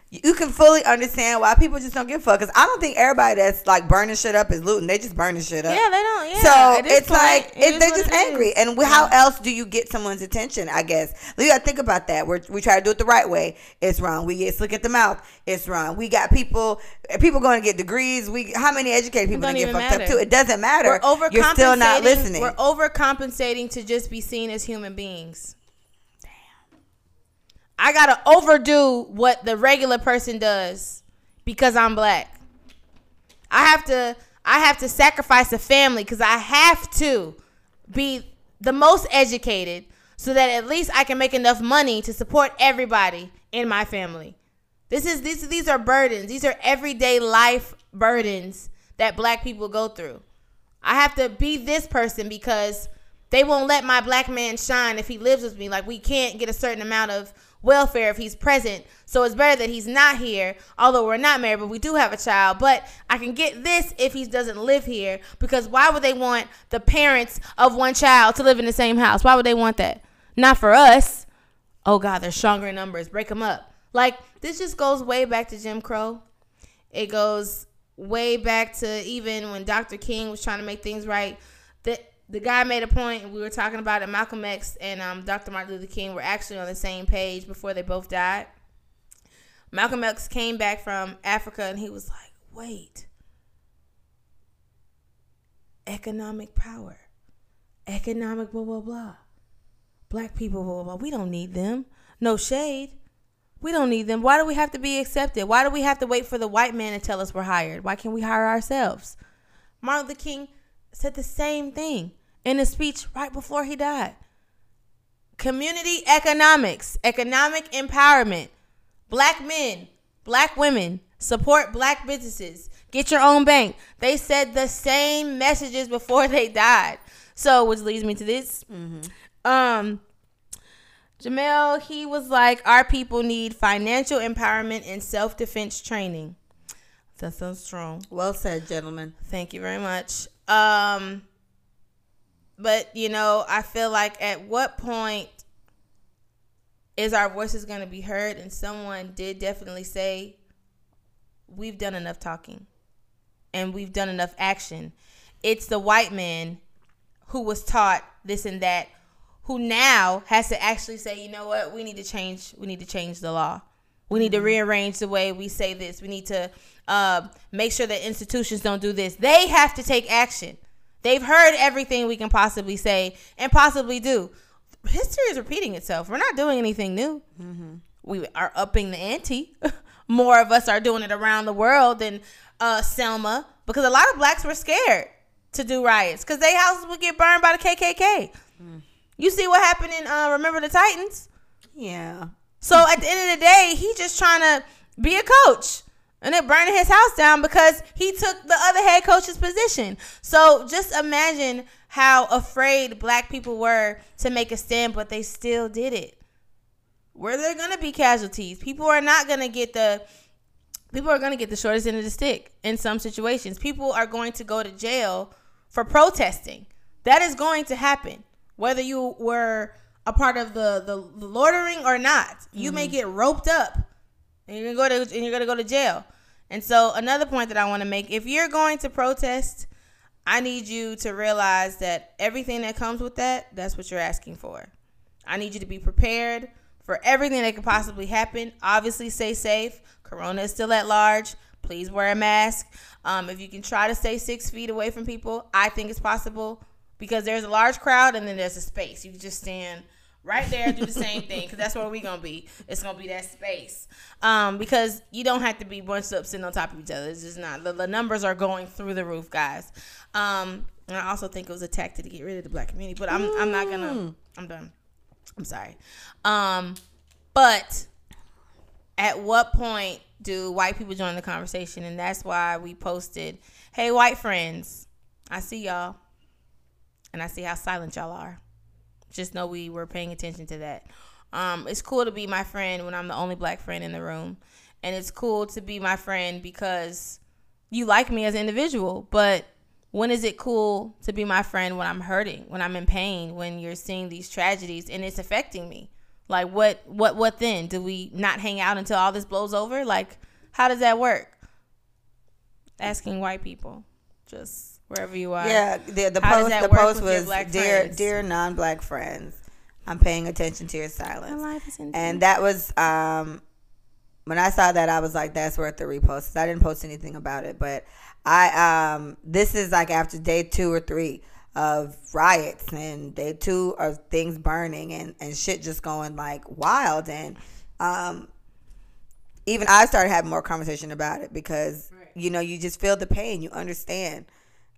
you can fully understand why people just don't give a fuck because I don't think everybody that's like burning shit up is looting they just burning shit up Yeah, they don't. Yeah. so it's point, like it it, they're just it is. angry, and we, how else do you get someone's attention? I guess you think about that. We're, we try to do it the right way. It's wrong. We get slick at the mouth. It's wrong. We got people people going to get degrees. We how many educated people get fucked up too? It doesn't matter. We're overcompensating. You're still not listening. We're overcompensating to just be seen as human beings. I gotta overdo what the regular person does because I'm black. I have to I have to sacrifice a family because I have to be the most educated so that at least I can make enough money to support everybody in my family. This is these these are burdens. These are everyday life burdens that black people go through. I have to be this person because they won't let my black man shine if he lives with me. Like we can't get a certain amount of welfare if he's present. So it's better that he's not here, although we're not married, but we do have a child. But I can get this if he doesn't live here because why would they want the parents of one child to live in the same house? Why would they want that? Not for us. Oh God, they're stronger in numbers. Break them up. Like this just goes way back to Jim Crow. It goes way back to even when Dr. King was trying to make things right. The the guy made a point, and we were talking about it. Malcolm X and um, Dr. Martin Luther King were actually on the same page before they both died. Malcolm X came back from Africa, and he was like, "Wait, economic power, economic blah blah blah, black people blah blah blah. We don't need them. No shade." We don't need them. Why do we have to be accepted? Why do we have to wait for the white man to tell us we're hired? Why can't we hire ourselves? Martin Luther King said the same thing in a speech right before he died. Community economics, economic empowerment. Black men, black women, support black businesses. Get your own bank. They said the same messages before they died. So, which leads me to this. Um, Jamel, he was like, Our people need financial empowerment and self defense training. That sounds strong. well said, gentlemen. Thank you very much. Um, but you know, I feel like at what point is our voices going to be heard? And someone did definitely say, We've done enough talking and we've done enough action. It's the white man who was taught this and that who now has to actually say, you know what, we need to change. We need to change the law. We need to rearrange the way we say this. We need to uh, make sure that institutions don't do this. They have to take action. They've heard everything we can possibly say and possibly do. History is repeating itself. We're not doing anything new. We are upping the ante. More of us are doing it around the world than uh, Selma because a lot of blacks were scared to do riots because their houses would get burned by the KKK. You see what happened in uh, Remember the Titans? Yeah. So at the end of the day, he just trying to be a coach. And they're burning his house down because he took the other head coach's position. So just imagine how afraid black people were to make a stand, but they still did it. Where there gonna be casualties. People are not gonna get the people are gonna get the shortest end of the stick in some situations. People are going to go to jail for protesting. That is going to happen. Whether you were a part of the, the, the loitering or not. You may mm-hmm. get roped up and you're gonna go to and you're gonna go to jail. And so another point that I want to make, if you're going to protest, I need you to realize that everything that comes with that, that's what you're asking for. I need you to be prepared for everything that could possibly happen. Obviously, stay safe. Corona is still at large. Please wear a mask. Um, if you can try to stay six feet away from people, I think it's possible because there's a large crowd and then there's a space. You can just stand right there, do the same thing because that's where we're gonna be. It's gonna be that space. Um, because you don't have to be bunched up sitting on top of each other. It's just not. The, the numbers are going through the roof, guys. Um, and I also think it was a tactic to get rid of the black community. But I'm I'm not gonna. I'm done. I'm sorry. Um, but at what point do white people join the conversation? And that's why we posted, "Hey, white friends, I see y'all, and I see how silent y'all are." Just know we were paying attention to that. Um, it's cool to be my friend when I'm the only black friend in the room, and it's cool to be my friend because you like me as an individual. But when is it cool to be my friend when I'm hurting, when I'm in pain, when you're seeing these tragedies and it's affecting me? Like what what what then? Do we not hang out until all this blows over? Like how does that work? Asking white people. Just wherever you are. Yeah, the, the post the post was dear friends? dear non-black friends. I'm paying attention to your silence. And that was um when I saw that I was like that's worth the repost. I didn't post anything about it, but I um this is like after day 2 or 3 of riots and day 2 of things burning and and shit just going like wild and um even I started having more conversation about it because right. you know you just feel the pain, you understand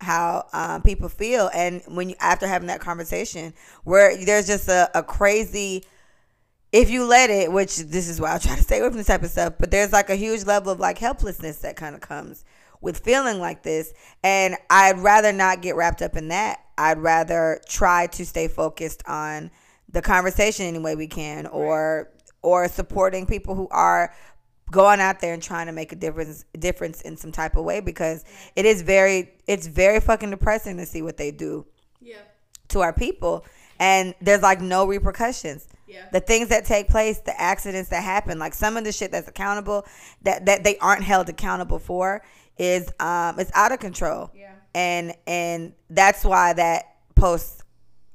how um, people feel. And when you after having that conversation where there's just a, a crazy if you let it which this is why i try to stay away from this type of stuff but there's like a huge level of like helplessness that kind of comes with feeling like this. And i'd rather not get wrapped up in that. I'd rather try to stay focused on the conversation any way we can or or supporting people who are going out there and trying to make a difference difference in some type of way because it is very it's very fucking depressing to see what they do yeah. to our people and there's like no repercussions yeah. the things that take place the accidents that happen like some of the shit that's accountable that that they aren't held accountable for is um it's out of control yeah. and and that's why that post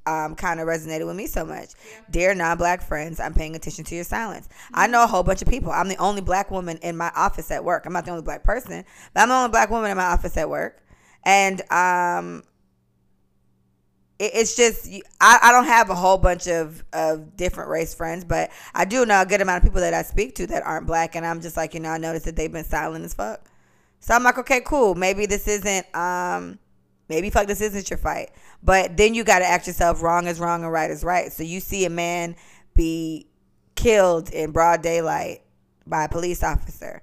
um, kind of resonated with me so much. Yeah. Dear non black friends, I'm paying attention to your silence. Mm-hmm. I know a whole bunch of people. I'm the only black woman in my office at work. I'm not the only black person, but I'm the only black woman in my office at work. And um, it, it's just, I, I don't have a whole bunch of, of different race friends, but I do know a good amount of people that I speak to that aren't black. And I'm just like, you know, I noticed that they've been silent as fuck. So I'm like, okay, cool. Maybe this isn't, um, maybe fuck, this isn't your fight but then you got to ask yourself wrong is wrong and right is right. So you see a man be killed in broad daylight by a police officer.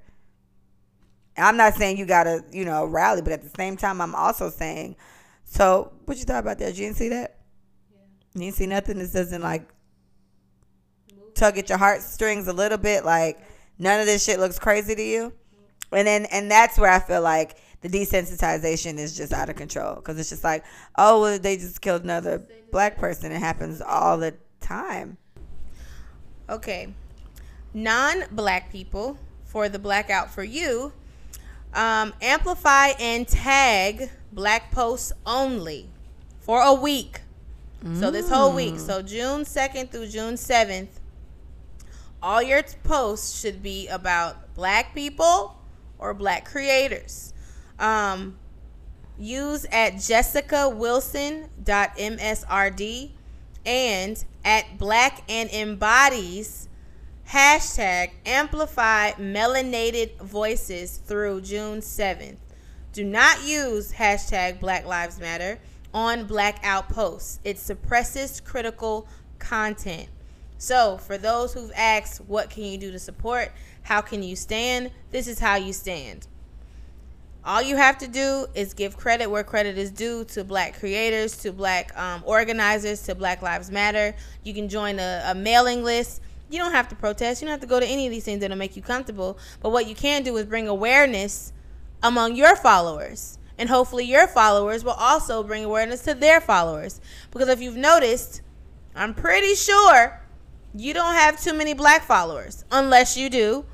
I'm not saying you got to, you know, rally, but at the same time, I'm also saying, so what you thought about that? You didn't see that? Yeah. You didn't see nothing that doesn't like tug at your heartstrings a little bit? Like none of this shit looks crazy to you? Mm-hmm. And then, and that's where I feel like the desensitization is just out of control because it's just like, oh, well, they just killed another black person. It happens all the time. Okay. Non black people, for the blackout for you, um, amplify and tag black posts only for a week. Mm. So this whole week, so June 2nd through June 7th, all your posts should be about black people or black creators. Um, use at jessicawilson.msrd and at black and embodied hashtag amplify melanated voices through June 7th. Do not use hashtag Black Lives Matter on blackout posts. It suppresses critical content. So, for those who've asked, what can you do to support? How can you stand? This is how you stand. All you have to do is give credit where credit is due to black creators, to black um, organizers, to Black Lives Matter. You can join a, a mailing list. You don't have to protest. You don't have to go to any of these things that'll make you comfortable. But what you can do is bring awareness among your followers. And hopefully, your followers will also bring awareness to their followers. Because if you've noticed, I'm pretty sure you don't have too many black followers. Unless you do,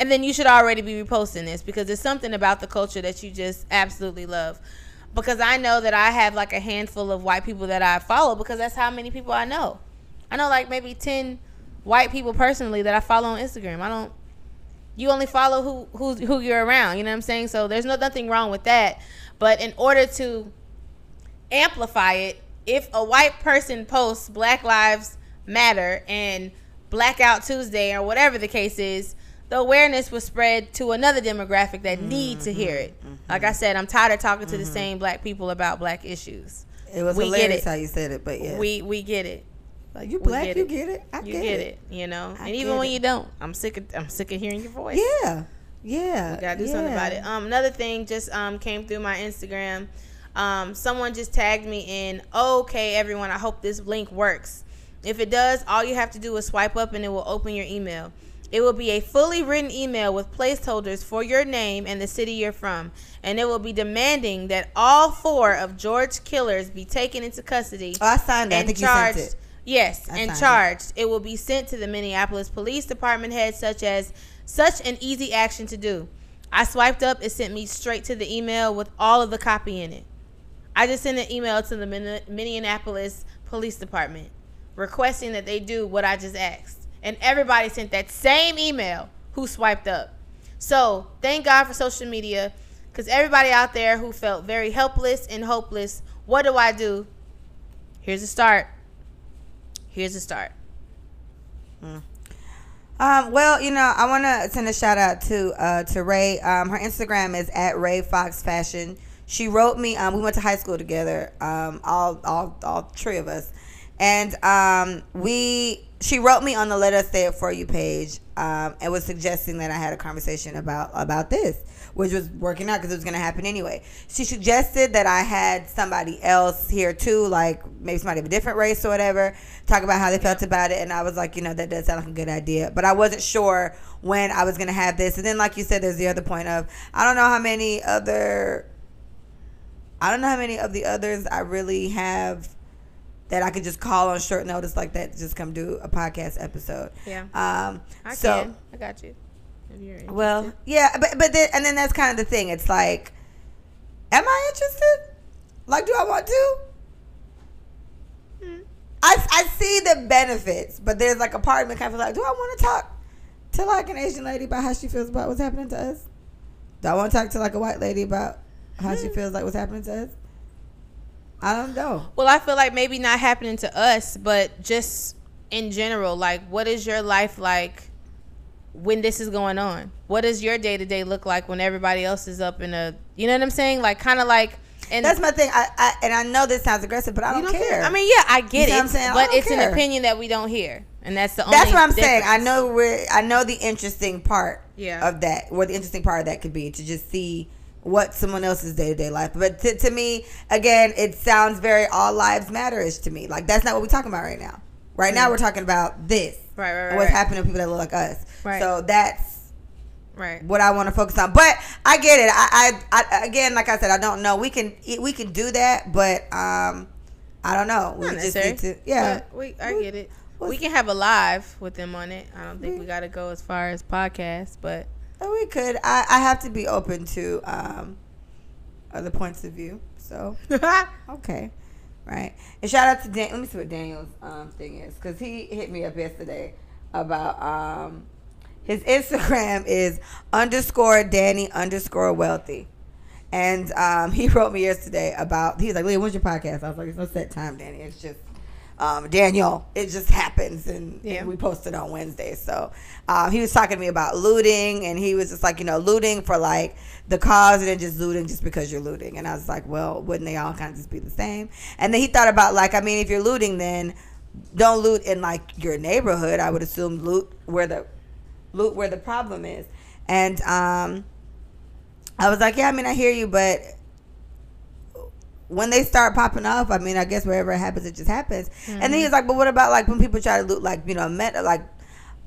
and then you should already be reposting this because there's something about the culture that you just absolutely love. Because I know that I have like a handful of white people that I follow because that's how many people I know. I know like maybe 10 white people personally that I follow on Instagram. I don't you only follow who who who you're around, you know what I'm saying? So there's no nothing wrong with that. But in order to amplify it, if a white person posts Black Lives matter and Blackout Tuesday or whatever the case is, the awareness was spread to another demographic that need to hear it. Like I said, I'm tired of talking to the same black people about black issues. It was We get hilarious it. how you said it, but yeah. We we get it. like you black, get you get it. I You get, get, it. it. you know. I and even when it. you don't, I'm sick of I'm sick of hearing your voice. Yeah. Yeah. We gotta do something about it. Um, another thing just um came through my Instagram. Um, someone just tagged me in. Okay, everyone, I hope this link works. If it does, all you have to do is swipe up and it will open your email. It will be a fully written email with placeholders for your name and the city you're from, and it will be demanding that all four of George killers be taken into custody Oh, I signed that. I and think charged. you sent it. Yes, I and signed it. charged. It. will be sent to the Minneapolis Police Department head, such as such an easy action to do. I swiped up. It sent me straight to the email with all of the copy in it. I just sent an email to the Minneapolis Police Department requesting that they do what I just asked, and everybody sent that same email who swiped up. So thank God for social media, because everybody out there who felt very helpless and hopeless, what do I do? Here's a start. Here's a start. Um, well, you know, I want to send a shout out to uh, to Ray. Um, her Instagram is at Ray Fox Fashion. She wrote me. Um, we went to high school together. Um, all all all three of us, and um, we. She wrote me on the Let Us Say It For You page, um, and was suggesting that I had a conversation about about this, which was working out because it was going to happen anyway. She suggested that I had somebody else here too, like maybe somebody of a different race or whatever, talk about how they felt about it. And I was like, you know, that does sound like a good idea, but I wasn't sure when I was going to have this. And then, like you said, there's the other point of I don't know how many other, I don't know how many of the others I really have that I could just call on short notice like that, just come do a podcast episode. Yeah. Um, I so, can. I got you. If you're interested. well, yeah, but but then and then that's kind of the thing. It's like, am I interested? Like, do I want to? Hmm. I, I see the benefits, but there's like a part of me kind of like, do I want to talk to like an Asian lady about how she feels about what's happening to us? Do I want to talk to like a white lady about how Hmm. she feels like what's happening to us? I don't know. Well, I feel like maybe not happening to us, but just in general, like what is your life like when this is going on? What does your day to day look like when everybody else is up in a, you know what I'm saying? Like kind of like, and That's my thing. I, I and I know this sounds aggressive, but I you don't, care. I mean, yeah, I get You it, what I'm saying? But don't it's care. an opinion that we don't hear, and that's the only. That's what I'm saying. I difference. know where I know the interesting part Yeah. of that, what the interesting part of that could be to just see what someone else's day to day life. But to, to me, again, it sounds very all lives matter ish to me. Like that's not what we're talking about right now. Right now, we're talking about this. Right, right, right, what's right. happening to people that look like us. Right. So that's right. what I want to focus on. But I get it. I, I, I again, like I said, I don't know. We can we can do that, but um, I don't know. We Not just need to. Yeah. But we, I get it. what's- We can have a live with them on it. I don't think We- we got to go as far as podcasts, but we could. I, I have to be open to um, other points of view. So okay, right. And shout out to Dan. Let me see what Daniel's um, thing is because he hit me up yesterday about um, his Instagram is underscore Danny underscore wealthy. And um, he wrote me yesterday about he's like, "Leah, when's your podcast?" I was like, "It's no set time, Danny. It's just um, Daniel. It just happens, and, Yeah. and we posted on Wednesday." So um, he was talking to me about looting, and he was just like, you know, looting for like the cause, and then just looting just because you're looting. And I was like, well, wouldn't they all kind of just be the same? And then he thought about like, I mean, if you're looting, then don't loot in like your neighborhood. I would assume loot where the loot where the problem is. And um, I was like, yeah, I mean, I hear you, but when they start popping off, I mean, I guess wherever it happens, it just happens. And then he was like, but what about like when people try to loot, like you know, med- like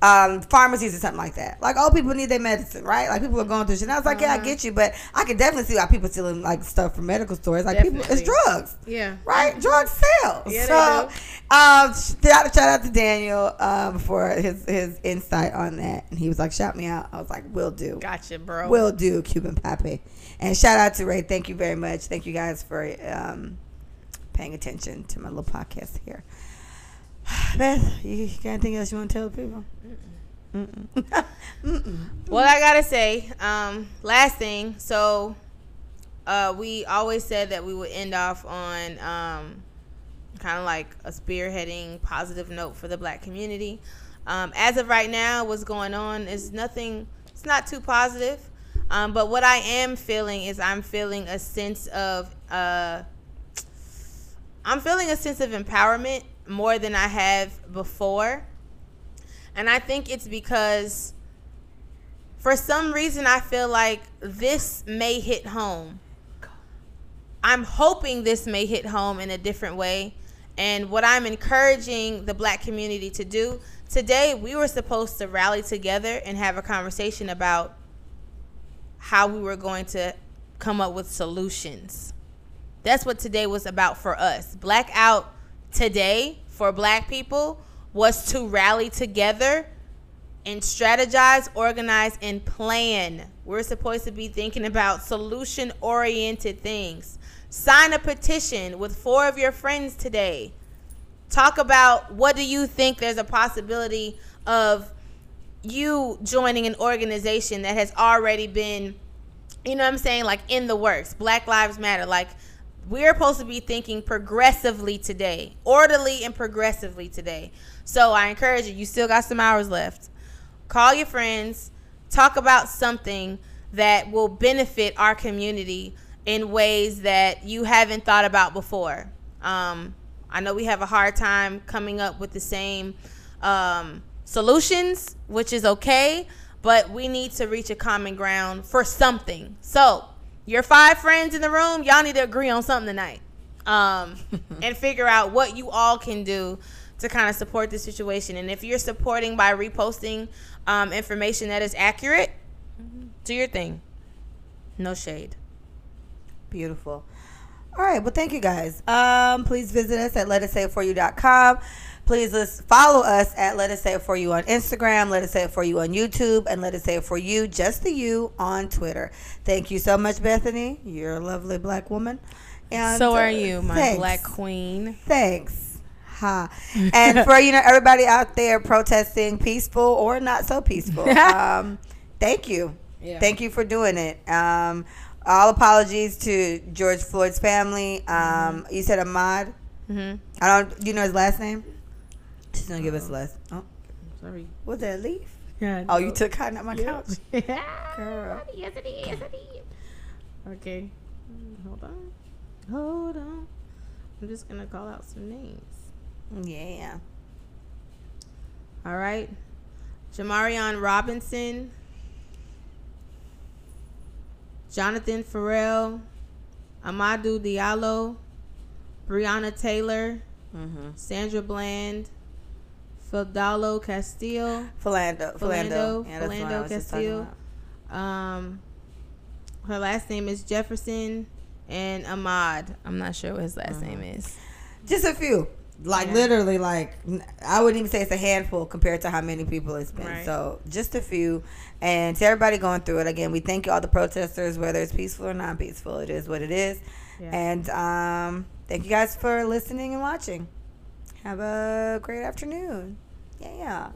um, pharmacies or something like that? Like, all people need their medicine, right? Like people are going through shit. And I was like, yeah, I get you, but I can definitely see why people stealing like stuff from medical stores. Like people, it's drugs yeah. right? Drugs sell. Yeah, they so, um, shout, shout out to Daniel um, for his his insight on that, and he was like, "Shout me out." I was like, "Will do, Gotcha, bro. will do." Cuban Pape, and shout out to Ray. Thank you very much. Thank you guys for um, paying attention to my little podcast here. Beth, you, got anything else you want to tell the people? Mm-mm. Mm-mm. Well, I gotta say, um, last thing. So, uh, we always said that we would end off on um, kind of like a spearheading positive note for the black community. Um, as of right now, what's going on is nothing. It's not too positive. Um, but what I am feeling is I'm feeling a sense of uh, I'm feeling a sense of empowerment more than I have before. And I think it's because for some reason I feel like this may hit home. I'm hoping this may hit home in a different way. And what I'm encouraging the black community to do today, we were supposed to rally together and have a conversation about how we were going to come up with solutions. That's what today was about for us. Blackout today for black people was to rally together and strategize, organize, and plan. We're supposed to be thinking about solution oriented things. Sign a petition with four of your friends today. Talk about what do you think there's a possibility of you joining an organization that has already been, you know what I'm saying, like in the works. Black Lives Matter. Like we're supposed to be thinking progressively today, orderly and progressively today. So I encourage you, you still got some hours left. Call your friends, talk about something that will benefit our community in ways that you haven't thought about before. Um, I know we have a hard time coming up with the same um, solutions, which is okay, but we need to reach a common ground for something. So, your five friends in the room, y'all need to agree on something tonight um, and figure out what you all can do to kind of support the situation. And if you're supporting by reposting um, information that is accurate, do your thing. No shade. Beautiful. All right. Well, thank you guys. Um, please visit us at letussayitforyou.com. Please list, follow us at Let Us Say It For You on Instagram, Let Us Say It For You on YouTube, and Let Us Say It For You, just the you, on Twitter. Thank you so much, Bethany. You're a lovely black woman. And so are you, my thanks. black queen. Thanks. Ha. And for you know everybody out there protesting, peaceful or not so peaceful, um, thank you. Yeah. Thank you for doing it. Um, all apologies to George Floyd's family. Um, mm-hmm. You said Ahmaud. Mm-hmm. I don't. Do you know his last name? She's gonna give us less. Oh, sorry. Was that a leaf? Yeah. Oh, you took cotton at my couch. Girl. Yes, it is. Yes, it is. Okay. Hold on. Hold on. I'm just gonna call out some names. Yeah. All right. Jamarion Robinson. Jonathan Ferrell. Amadou Diallo. Breonna Taylor. Mm-hmm. Sandra Bland. Fidalgo Castillo. Philando. Philando. Yeah, Philando Castillo. Um, her last name is Jefferson and Ahmaud. I'm not sure what his last mm-hmm. name is. Just a few. Like yeah. literally, like I wouldn't even say it's a handful compared to how many people it's been. Right. So just a few, and to everybody going through it again, we thank you all the protesters, whether it's peaceful or non peaceful. It is what it is, yeah. and um, thank you guys for listening and watching. Have a great afternoon. Yeah.